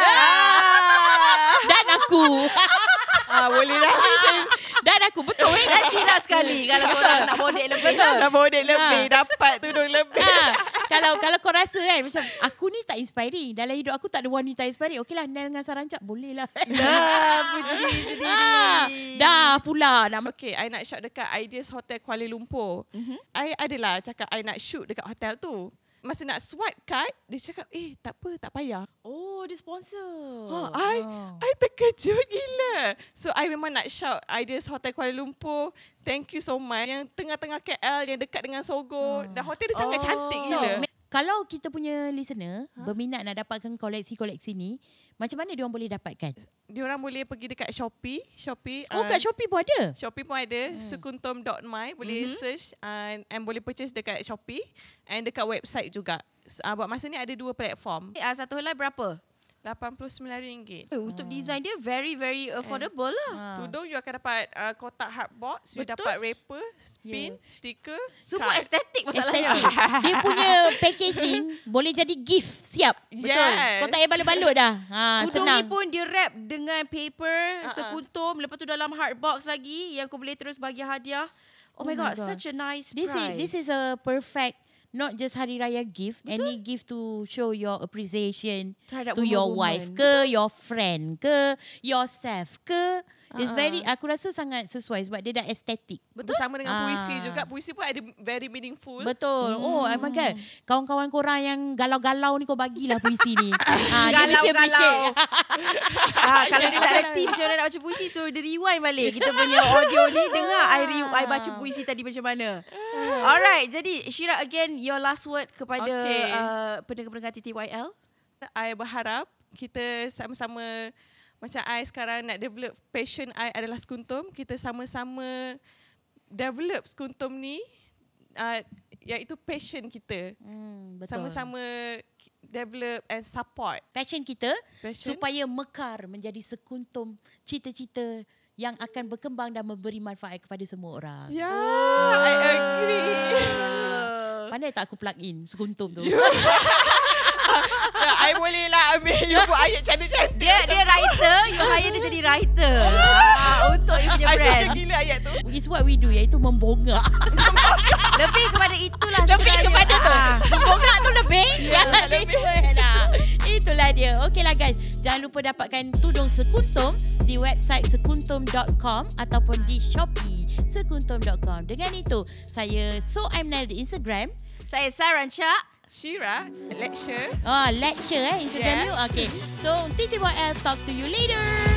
Dan aku. Ah, boleh dah macam Dan aku. Betul eh? Dan Syira sekali kalau kau nak bodek lebih. Betul. dah bodek lebih, Ha. dapat tudung lebih. ha, kalau kalau kau rasa kan macam aku ni tak inspiring dalam hidup aku tak ada wanita inspiring okeylah Nel dengan Sarancak boleh lah Dah, puji diri sendiri. Ah, dah pula nak Okay, I nak shoot dekat Ideas Hotel Kuala Lumpur. Mhm. I adalah cakap I nak shoot dekat hotel tu. Masa nak swipe card, dia cakap, eh tak apa, tak payah. Oh, dia sponsor. Oh, I, Oh. I terkejut gila. So, I memang nak shout Ideas Hotel Kuala Lumpur. Thank you so much. Yang tengah-tengah KL, yang dekat dengan Sogo. Dan hotel dia sangat Oh. cantik No, gila. me- kalau kita punya listener berminat nak dapatkan koleksi-koleksi ni macam mana dia orang boleh dapatkan Diorang boleh pergi dekat Shopee. Shopee. oh uh, kat Shopee pun ada Shopee pun ada sekuntum.my boleh Mhm. search uh, and boleh purchase dekat Shopee and dekat website juga. Uh, buat masa ni ada dua platform. Ah, satu helai berapa? RM89. Eh, untuk design dia very very affordable lah. ha. Tudung you akan dapat uh, kotak hard box, you Betul. dapat wrapper, Ya. pin, stiker, Semua card. estetik masalahnya. dia punya packaging boleh jadi gift siap Yes. kau tak payah balut-balut dah ha, Tudung senang ni pun dia wrap dengan paper, Uh-uh. sekuntum, lepas tu dalam hard box lagi yang kau boleh terus bagi hadiah. Oh, Oh my my god, God. such a nice This is prize. this is a perfect not just hari raya gift, any gift to show your appreciation Terhadap to your woman-woman. wife ke, your friend ke, yourself ke. It's Ah, very aku rasa sangat sesuai sebab dia dah estetik. Betul? Bersama dengan puisi Ah. juga. Puisi pun ada very meaningful. Betul. Oh, oh my god. Kawan-kawan korang yang galau-galau ni kau bagilah puisi ni. ha, dia mesti Galau-galau. appreciate. ah, kalau dia tak reti macam mana nak baca puisi Suruh dia rewind balik Kita punya audio ni Dengar I, re, I baca puisi tadi macam mana Alright Jadi Syira again Your last word Kepada Okay. uh, Pendengar-pendengar TTYL I berharap kita sama-sama macam I sekarang nak develop passion I adalah sekuntum. Kita sama-sama develop sekuntum ni uh, iaitu passion kita. Hmm, betul. Sama-sama develop and support passion kita passion. supaya mekar menjadi sekuntum cita-cita yang akan berkembang dan memberi manfaat kepada semua orang. Ya, yeah, I agree. Pandai tak aku plug in sekuntum tu? Ya, I boleh lah ambil you buat ayat cantik-cantik. Dia dia writer You hire dia jadi writer ah, Untuk you punya I brand suka gila ayat tu. It's what we do iaitu membongak. Lebih kepada itulah lebih kepada tu. Ah. Membongak tu lebih. Ya, lebih. itu dah. Itulah dia. Okeylah guys. Jangan lupa dapatkan tudung sekuntum di website sekuntum.com ataupun di Shopee sekuntum.com. Dengan itu, saya So I'm Nel di Instagram. Saya Saranca Shira, lecture. Oh, lecture eh Instagram Yes. you. Okay. So, TTYL talk to you later.